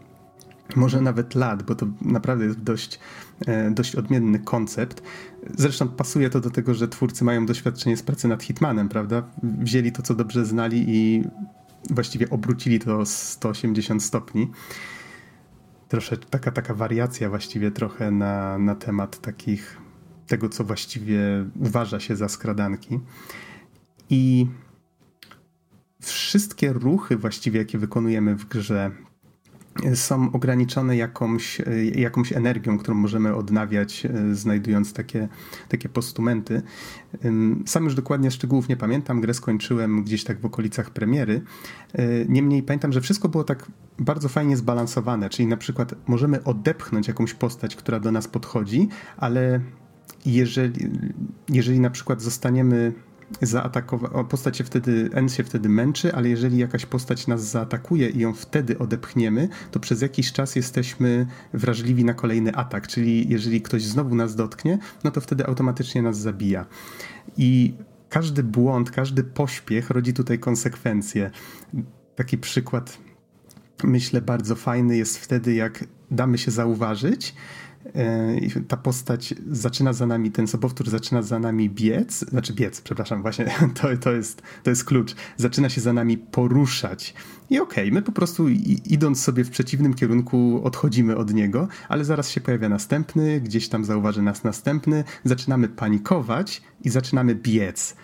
może nawet lat, bo to naprawdę jest dość, e, dość odmienny koncept. Zresztą pasuje to do tego, że twórcy mają doświadczenie z pracy nad Hitmanem, prawda? Wzięli to, co dobrze znali i właściwie obrócili to 180 stopni. Trosze, taka, taka wariacja właściwie trochę na, na temat takich, tego, co właściwie uważa się za skradanki. I wszystkie ruchy właściwie, jakie wykonujemy w grze, są ograniczone jakąś, jakąś energią, którą możemy odnawiać, e, znajdując takie, takie postumenty. Sam już dokładnie szczegółów nie pamiętam, grę skończyłem gdzieś tak w okolicach premiery. E, niemniej pamiętam, że wszystko było tak bardzo fajnie zbalansowane, czyli na przykład możemy odepchnąć jakąś postać, która do nas podchodzi, ale jeżeli, jeżeli na przykład zostaniemy zaatakować, postać się wtedy, N się wtedy męczy, ale jeżeli jakaś postać nas zaatakuje i ją wtedy odepchniemy, to przez jakiś czas jesteśmy wrażliwi na kolejny atak, czyli jeżeli ktoś znowu nas dotknie, no to wtedy automatycznie nas zabija. I każdy błąd, każdy pośpiech rodzi tutaj konsekwencje. Taki przykład, myślę, bardzo fajny jest wtedy, jak damy się zauważyć, ta postać zaczyna za nami, ten sobowtór zaczyna za nami biec, znaczy biec, przepraszam, właśnie to, to, jest, to jest klucz. Zaczyna się za nami poruszać. I okej, okay, my po prostu idąc sobie w przeciwnym kierunku odchodzimy od niego, ale zaraz się pojawia następny, gdzieś tam zauważy nas następny, zaczynamy panikować i zaczynamy biec.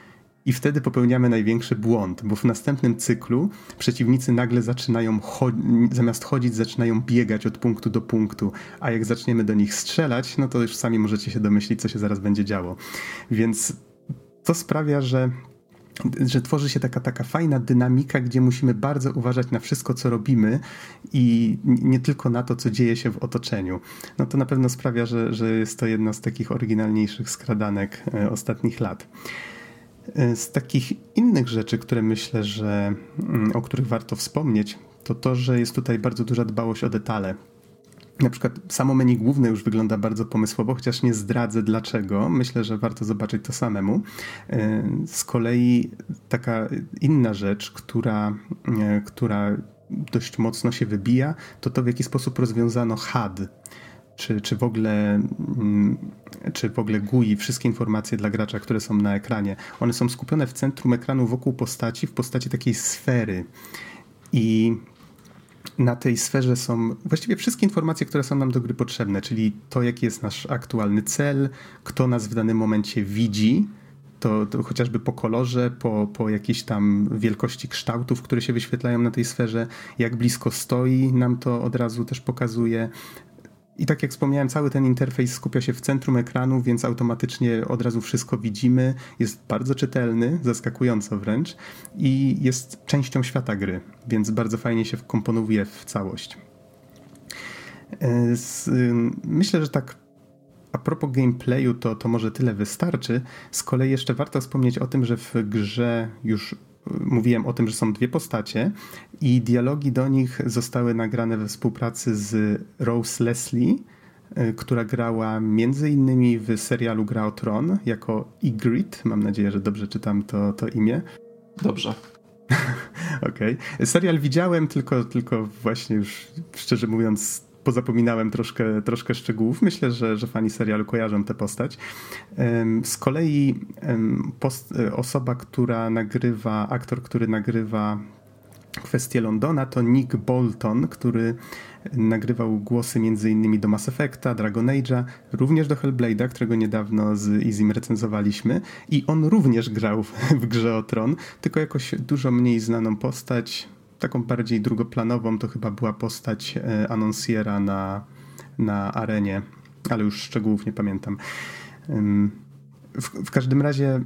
I wtedy popełniamy największy błąd, bo w następnym cyklu przeciwnicy nagle zaczynają, zamiast chodzić, zaczynają biegać od punktu do punktu, a jak zaczniemy do nich strzelać, no to już sami możecie się domyślić, co się zaraz będzie działo. Więc to sprawia, że że tworzy się taka, taka fajna dynamika, gdzie musimy bardzo uważać na wszystko, co robimy i nie tylko na to, co dzieje się w otoczeniu. No to na pewno sprawia, że, że jest to jedna z takich oryginalniejszych skradanek e, ostatnich lat. E, z takich innych rzeczy, które myślę, że mm, o których warto wspomnieć, to to, że jest tutaj bardzo duża dbałość o detale. Na przykład samo menu główne już wygląda bardzo pomysłowo, chociaż nie zdradzę dlaczego. Myślę, że warto zobaczyć to samemu. E, z kolei taka inna rzecz, która, e, która dość mocno się wybija, to to w jaki sposób rozwiązano HUD czy, czy w ogóle mm, czy w ogóle GUI, wszystkie informacje dla gracza, które są na ekranie, one są skupione w centrum ekranu wokół postaci, w postaci takiej sfery. I na tej sferze są właściwie wszystkie informacje, które są nam do gry potrzebne, czyli to, jaki jest nasz aktualny cel, kto nas w danym momencie widzi, to, to, chociażby po kolorze, po, po jakiejś tam wielkości kształtów, które się wyświetlają na tej sferze, jak blisko stoi, nam to od razu też pokazuje. I tak jak wspomniałem, cały ten interfejs skupia się w centrum ekranu, więc automatycznie od razu wszystko widzimy. Jest bardzo czytelny, zaskakująco wręcz i jest częścią świata gry, więc bardzo fajnie się wkomponowuje w całość. E, myślę, że tak a propos gameplayu, to, to może tyle wystarczy. Z kolei jeszcze warto wspomnieć o tym, że w grze już mówiłem o tym, że są dwie postacie i dialogi do nich zostały nagrane we współpracy z Rose Leslie, y, która grała między innymi w serialu Gra o Tron jako Ygritte. Mam nadzieję, że dobrze czytam to, to imię. Dobrze. Okej. Okay. Serial widziałem, tylko, tylko właśnie już szczerze mówiąc pozapominałem troszkę, troszkę szczegółów. Myślę, że, że fani serialu kojarzą tę postać. Z kolei post, osoba, która nagrywa, aktor, który nagrywa kwestię Londona, to Nick Bolton, który nagrywał głosy m.in. do Mass Effecta, Dragon Age'a, również do Hellblade'a, którego niedawno z Izim recenzowaliśmy i on również grał w grze o Tron, tylko jakoś dużo mniej znaną postać, taką bardziej drugoplanową, to chyba była postać e, Annonciera na, na arenie, ale już szczegółów nie pamiętam. W, w każdym razie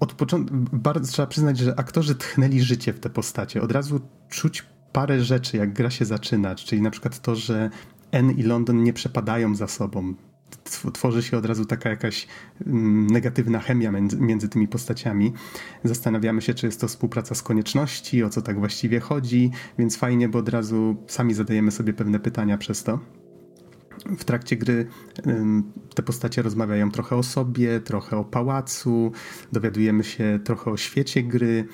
od początku, bardzo trzeba przyznać, że aktorzy tchnęli życie w te postacie. Od razu czuć parę rzeczy, jak gra się zaczyna, czyli na przykład to, że N i London nie przepadają za sobą. Tworzy się od razu taka jakaś mm, negatywna chemia między, tymi postaciami. Zastanawiamy się, czy jest to współpraca z konieczności, o co tak właściwie chodzi, więc fajnie, bo od razu sami zadajemy sobie pewne pytania przez to w trakcie gry te postacie rozmawiają trochę o sobie, trochę o pałacu, dowiadujemy się trochę o świecie gry,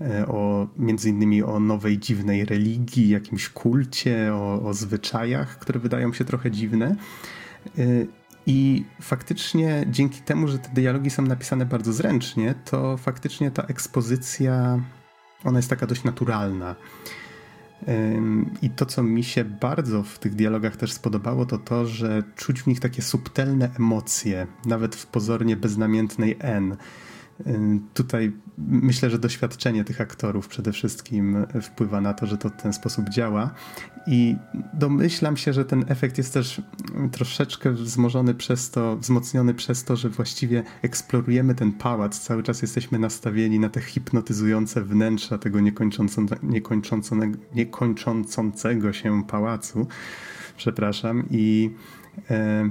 e, o między innymi o nowej dziwnej religii, jakimś kulcie, o, o zwyczajach, które wydają się trochę dziwne. I faktycznie dzięki temu, że te dialogi są napisane bardzo zręcznie, to faktycznie ta ekspozycja ona jest taka dość naturalna. I to, co mi się bardzo w tych dialogach też spodobało, to to, że czuć w nich takie subtelne emocje, nawet w pozornie beznamiętnej N. Tutaj myślę, że doświadczenie tych aktorów przede wszystkim wpływa na to, że to w ten sposób działa. I domyślam się, że ten efekt jest też troszeczkę wzmożony przez to, wzmocniony przez to, że właściwie eksplorujemy ten pałac. Cały czas jesteśmy nastawieni na te hipnotyzujące wnętrza tego niekończącego, niekończącego się pałacu. Przepraszam. I, e,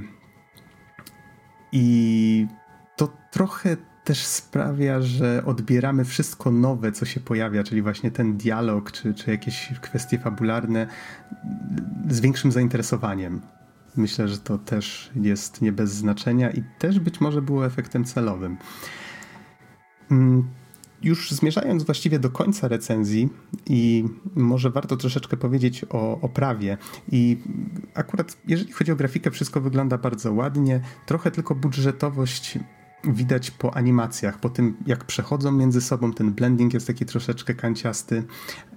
i to trochę też sprawia, że odbieramy wszystko nowe, co się pojawia, czyli właśnie ten dialog, czy, czy jakieś kwestie fabularne z większym zainteresowaniem. Myślę, że to też jest nie bez znaczenia i też być może było efektem celowym. Mm, już zmierzając właściwie do końca recenzji i może warto troszeczkę powiedzieć o oprawie i akurat jeżeli chodzi o grafikę wszystko wygląda bardzo ładnie, trochę tylko budżetowość widać po animacjach, po tym jak przechodzą między sobą, ten blending jest taki troszeczkę kanciasty,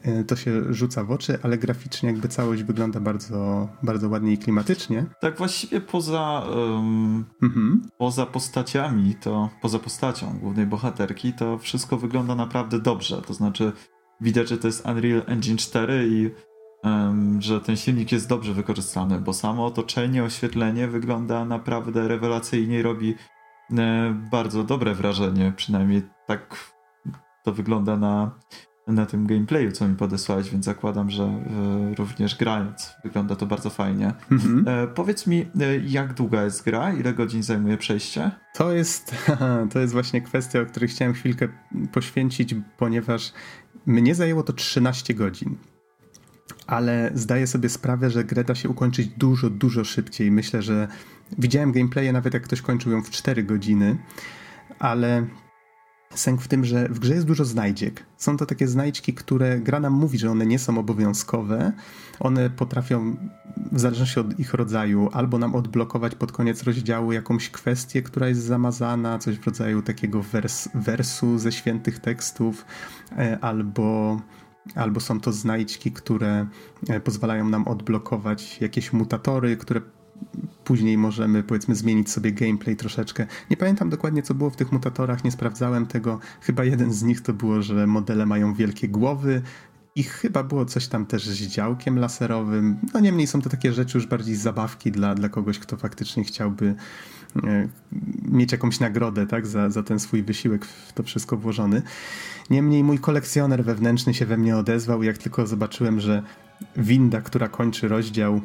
e, to się rzuca w oczy, ale graficznie jakby całość wygląda bardzo, bardzo ładnie i klimatycznie. Tak właściwie poza, um, mhm. poza postaciami, to poza postacią głównej bohaterki, to wszystko wygląda naprawdę dobrze, to znaczy widać, że to jest Unreal Engine 4 i um, że ten silnik jest dobrze wykorzystany, bo samo otoczenie, oświetlenie wygląda naprawdę rewelacyjnie i robi bardzo dobre wrażenie, przynajmniej tak to wygląda na, na tym gameplayu, co mi podesłałeś, więc zakładam, że e, również grając wygląda to bardzo fajnie. Mhm. E, powiedz mi, e, jak długa jest gra? Ile godzin zajmuje przejście? To jest, to jest właśnie kwestia, o której chciałem chwilkę poświęcić, ponieważ mnie zajęło to 13 godzin ale zdaję sobie sprawę, że grę da się ukończyć dużo, dużo szybciej. Myślę, że widziałem gameplaye nawet jak ktoś kończył ją w 4 godziny, ale sęk w tym, że w grze jest dużo znajdziek. Są to takie znajdźki, które gra nam mówi, że one nie są obowiązkowe. One potrafią, w zależności od ich rodzaju, albo nam odblokować pod koniec rozdziału jakąś kwestię, która jest zamazana, coś w rodzaju takiego wers, wersu ze świętych tekstów, e, albo albo są to znajdźki, które e, pozwalają nam odblokować jakieś mutatory, które później możemy, powiedzmy, zmienić sobie gameplay troszeczkę. Nie pamiętam dokładnie, co było w tych mutatorach, nie sprawdzałem tego. Chyba jeden z nich to było, że modele mają wielkie głowy, i chyba było coś tam też z działkiem laserowym. No niemniej są to takie rzeczy już bardziej zabawki dla, dla kogoś, kto faktycznie chciałby e, mieć jakąś nagrodę tak, za, za ten swój wysiłek w to wszystko włożony. Niemniej mój kolekcjoner wewnętrzny się we mnie odezwał, jak tylko zobaczyłem, że winda, która kończy rozdział,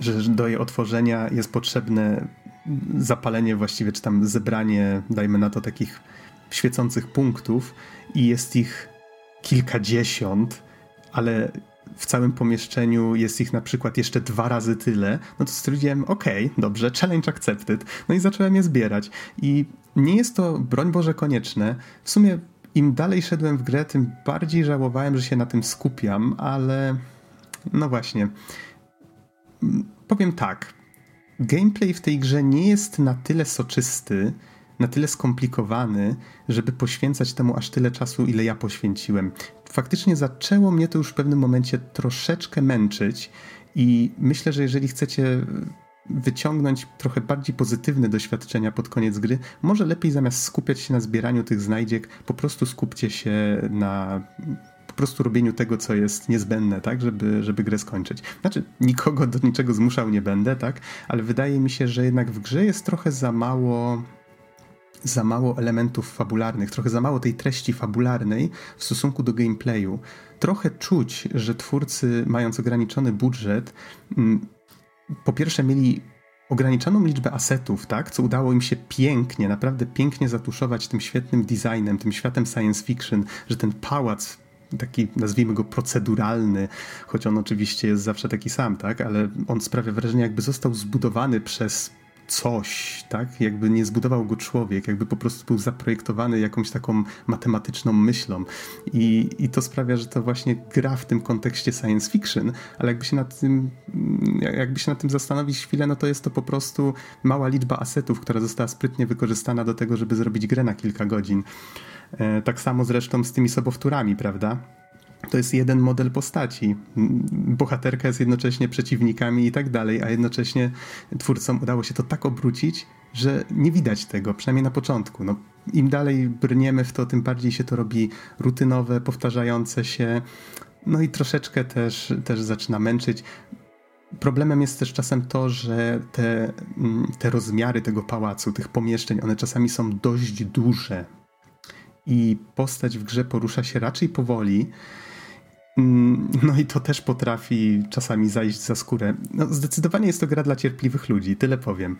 że do jej otworzenia jest potrzebne zapalenie właściwie, czy tam zebranie, dajmy na to, takich świecących punktów i jest ich kilkadziesiąt, ale w całym pomieszczeniu jest ich na przykład jeszcze dwa razy tyle, no to stwierdziłem, okej, okay, dobrze, challenge accepted. No i zacząłem je zbierać. I nie jest to, broń Boże, konieczne. W sumie im dalej szedłem w grę, tym bardziej żałowałem, że się na tym skupiam, ale no właśnie. Powiem tak. Gameplay w tej grze nie jest na tyle soczysty, na tyle skomplikowany, żeby poświęcać temu aż tyle czasu, ile ja poświęciłem. Faktycznie zaczęło mnie to już w pewnym momencie troszeczkę męczyć i myślę, że jeżeli chcecie wyciągnąć trochę bardziej pozytywne doświadczenia pod koniec gry, może lepiej zamiast skupiać się na zbieraniu tych znajdziek, po prostu skupcie się na po prostu robieniu tego, co jest niezbędne, tak, żeby, żeby grę skończyć. Znaczy, nikogo do niczego zmuszał nie będę, tak, ale wydaje mi się, że jednak w grze jest trochę za mało za mało elementów fabularnych, trochę za mało tej treści fabularnej w stosunku do gameplayu. Trochę czuć, że twórcy, mając ograniczony budżet, mm, po pierwsze mieli ograniczoną liczbę asetów, tak, co udało im się pięknie, naprawdę pięknie zatuszować tym świetnym designem, tym światem science fiction, że ten pałac taki, nazwijmy go proceduralny, choć on oczywiście jest zawsze taki sam, tak, ale on sprawia wrażenie, jakby został zbudowany przez coś, tak? Jakby nie zbudował go człowiek, jakby po prostu był zaprojektowany jakąś taką matematyczną myślą. I, I to sprawia, że to właśnie gra w tym kontekście science fiction, ale jakby się nad tym, jakby się nad tym zastanowić chwilę, no to jest to po prostu mała liczba asetów, która została sprytnie wykorzystana do tego, żeby zrobić grę na kilka godzin. E, tak samo zresztą z tymi sobowtórami, prawda? to jest jeden model postaci. Bohaterka jest jednocześnie przeciwnikami i tak dalej, a jednocześnie twórcom udało się to tak obrócić, że nie widać tego, przynajmniej na początku. No, Im dalej brniemy w to, tym bardziej się to robi rutynowe, powtarzające się, no i troszeczkę też, też zaczyna męczyć. Problemem jest też czasem to, że te, mm, te rozmiary tego pałacu, tych pomieszczeń, one czasami są dość duże. I postać w grze porusza się raczej powoli, Mm, no i to też potrafi czasami zajść za skórę. No, zdecydowanie jest to gra dla cierpliwych ludzi, tyle powiem.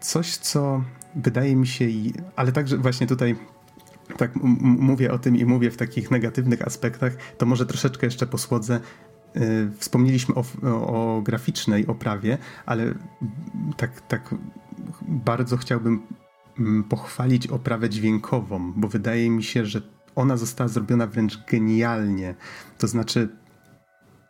Coś, co wydaje mi się, ale także właśnie tutaj tak mówię o tym i mówię w takich negatywnych aspektach, to może troszeczkę jeszcze posłodzę. E, wspomnieliśmy o, o graficznej oprawie, ale tak, tak bardzo chciałbym pochwalić oprawę dźwiękową, bo wydaje mi się, że ona została zrobiona wręcz genialnie. To znaczy,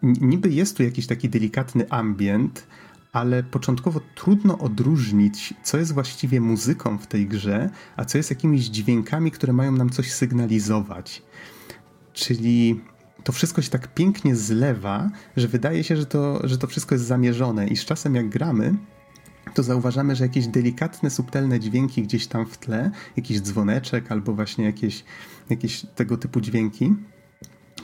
niby jest tu jakiś taki delikatny ambient, ale początkowo trudno odróżnić, co jest właściwie muzyką w tej grze, a co jest jakimiś dźwiękami, które mają nam coś sygnalizować. Czyli to wszystko się tak pięknie zlewa, że wydaje się, że to, że to wszystko jest zamierzone, i z czasem, jak gramy, to zauważamy, że jakieś delikatne, subtelne dźwięki gdzieś tam w tle, jakiś dzwoneczek albo właśnie jakieś, jakieś tego typu dźwięki,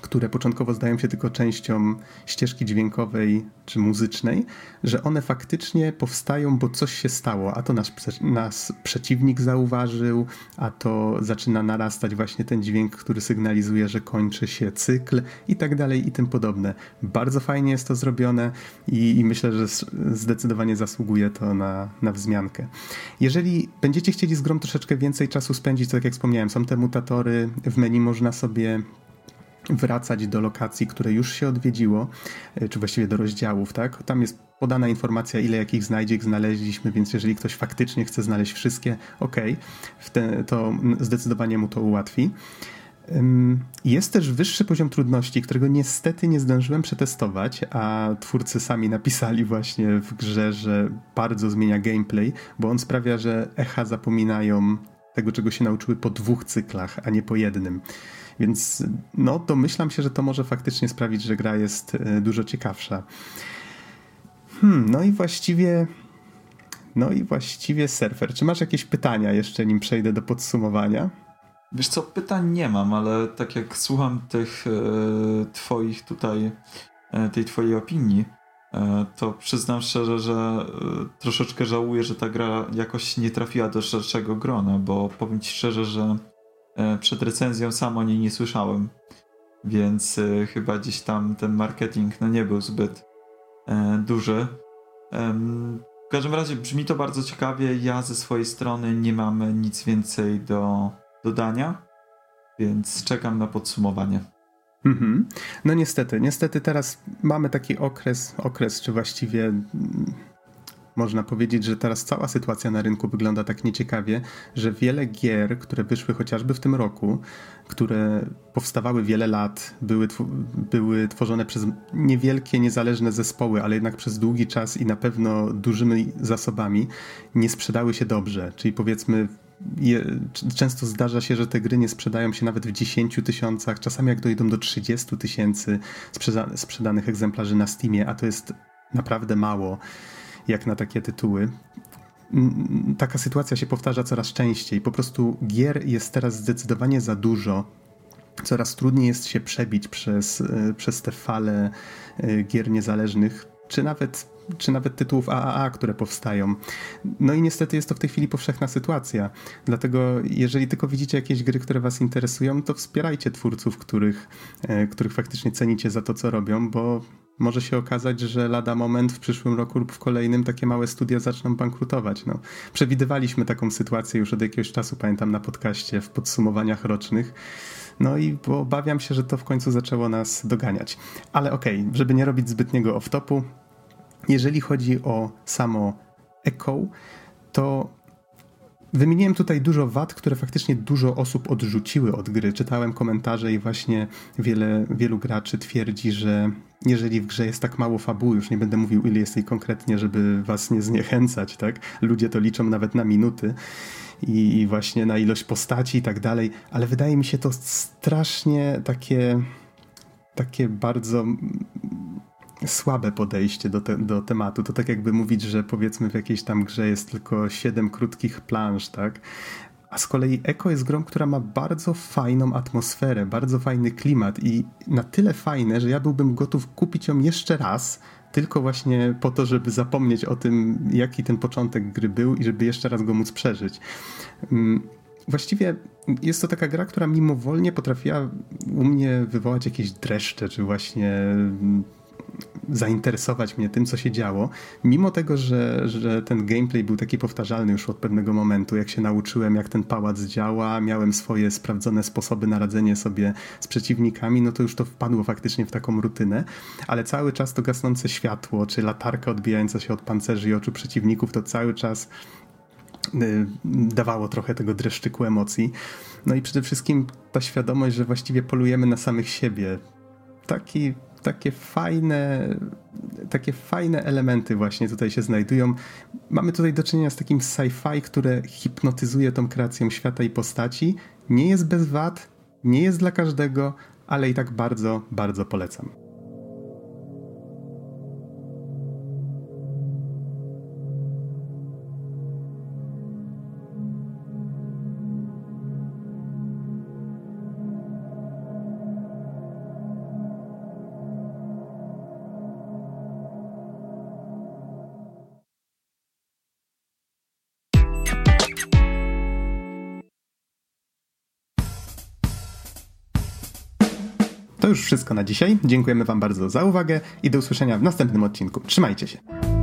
które początkowo zdają się tylko częścią ścieżki dźwiękowej czy muzycznej, że one faktycznie powstają, bo coś się stało, a to nasz, nas przeciwnik zauważył, a to zaczyna narastać właśnie ten dźwięk, który sygnalizuje, że kończy się cykl i tak dalej i tym podobne. Bardzo fajnie jest to zrobione i, i myślę, że zdecydowanie zasługuje to na, na wzmiankę. Jeżeli będziecie chcieli z grą troszeczkę więcej czasu spędzić, to tak jak wspomniałem, są te mutatory, w menu można sobie wracać do lokacji, które już się odwiedziło, e, czy właściwie do rozdziałów, tak? Tam jest podana informacja, ile jakich znajdziek znaleźliśmy, więc jeżeli ktoś faktycznie chce znaleźć wszystkie, ok, to zdecydowanie mu to ułatwi. Jest też wyższy poziom trudności, którego niestety nie zdążyłem przetestować, a twórcy sami napisali właśnie w grze, że bardzo zmienia gameplay, bo on sprawia, że echa zapominają tego, czego się nauczyły po dwóch cyklach, a nie po jednym. Więc no domyślam się, że to może faktycznie sprawić, że gra jest e, dużo ciekawsza. Hmm, no i właściwie no i właściwie surfer. Czy masz jakieś pytania jeszcze, nim przejdę do podsumowania? Wiesz co, pytań nie mam, ale tak jak słucham tych e, twoich tutaj, e, tej twojej opinii, e, to przyznam szczerze, że e, troszeczkę żałuję, że ta gra jakoś nie trafiła do szerszego grona, bo powiem ci szczerze, że przed recenzją sam o niej nie słyszałem, więc e, chyba gdzieś tam ten marketing no nie był zbyt e, duży. W każdym razie brzmi to bardzo ciekawie. Ja ze swojej strony nie mam nic więcej do dodania, więc czekam na podsumowanie. Mhm. No niestety, niestety teraz mamy taki okres, okres czy właściwie można powiedzieć, że teraz cała sytuacja na rynku wygląda tak nieciekawie, że wiele gier, które wyszły chociażby w tym roku, które powstawały wiele lat, były, były tworzone przez niewielkie, niezależne zespoły, ale jednak przez długi czas i na pewno dużymi zasobami, nie sprzedały się dobrze. Czyli powiedzmy, je, często zdarza się, że te gry nie sprzedają się nawet w 10 tysiącach, czasami jak dojdą do 30 tysięcy sprzeda sprzedanych egzemplarzy na Steamie, a to jest naprawdę mało jak na takie tytuły. Taka sytuacja się powtarza coraz częściej. Po prostu gier jest teraz zdecydowanie za dużo. Coraz trudniej jest się przebić przez, e, przez te fale e, gier niezależnych, czy nawet czy nawet tytułów AAA, które powstają. No i niestety jest to w tej chwili powszechna sytuacja. Dlatego jeżeli tylko widzicie jakieś gry, które was interesują, to wspierajcie twórców, których, e, których faktycznie cenicie za to, co robią, bo może się okazać, że lada moment w przyszłym roku lub w kolejnym takie małe studia zaczną bankrutować. No, przewidywaliśmy taką sytuację już od jakiegoś czasu, pamiętam na podcaście, w podsumowaniach rocznych. No i obawiam się, że to w końcu zaczęło nas doganiać. Ale okej, okay, żeby nie robić zbytniego off-topu, jeżeli chodzi o samo Echo, to Wymieniłem tutaj dużo wad, które faktycznie dużo osób odrzuciły od gry. Czytałem komentarze i właśnie wiele, wielu graczy twierdzi, że jeżeli w grze jest tak mało fabuły, już nie będę mówił ile jest jej konkretnie, żeby was nie zniechęcać, tak? Ludzie to liczą nawet na minuty i, i właśnie na ilość postaci i tak dalej, ale wydaje mi się to strasznie takie takie bardzo słabe podejście do, te, do tematu. To tak jakby mówić, że powiedzmy w jakiejś tam grze jest tylko siedem krótkich planż, tak? A z kolei Eko jest grą, która ma bardzo fajną atmosferę, bardzo fajny klimat i na tyle fajne, że ja byłbym gotów kupić ją jeszcze raz, tylko właśnie po to, żeby zapomnieć o tym, jaki ten początek gry był i żeby jeszcze raz go móc przeżyć. Mm, właściwie jest to taka gra, która mimowolnie potrafiła u mnie wywołać jakieś dreszcze, czy właśnie mm, zainteresować mnie tym, co się działo, mimo tego, że, że ten gameplay był taki powtarzalny już od pewnego momentu, jak się nauczyłem, jak ten pałac działa, miałem swoje sprawdzone sposoby na radzenie sobie z przeciwnikami, no to już to wpadło faktycznie w taką rutynę, ale cały czas to gasnące światło, czy latarka odbijająca się od pancerzy i oczu przeciwników, to cały czas y, dawało trochę tego dreszczyku emocji. No i przede wszystkim ta świadomość, że właściwie polujemy na samych siebie. Taki takie fajne, takie fajne elementy właśnie tutaj się znajdują. Mamy tutaj do czynienia z takim sci-fi, które hipnotyzuje tą kreacją świata i postaci. Nie jest bez wad, nie jest dla każdego, ale i tak bardzo, bardzo polecam. Już wszystko na dzisiaj. Dziękujemy Wam bardzo za uwagę i do usłyszenia w następnym odcinku. Trzymajcie się.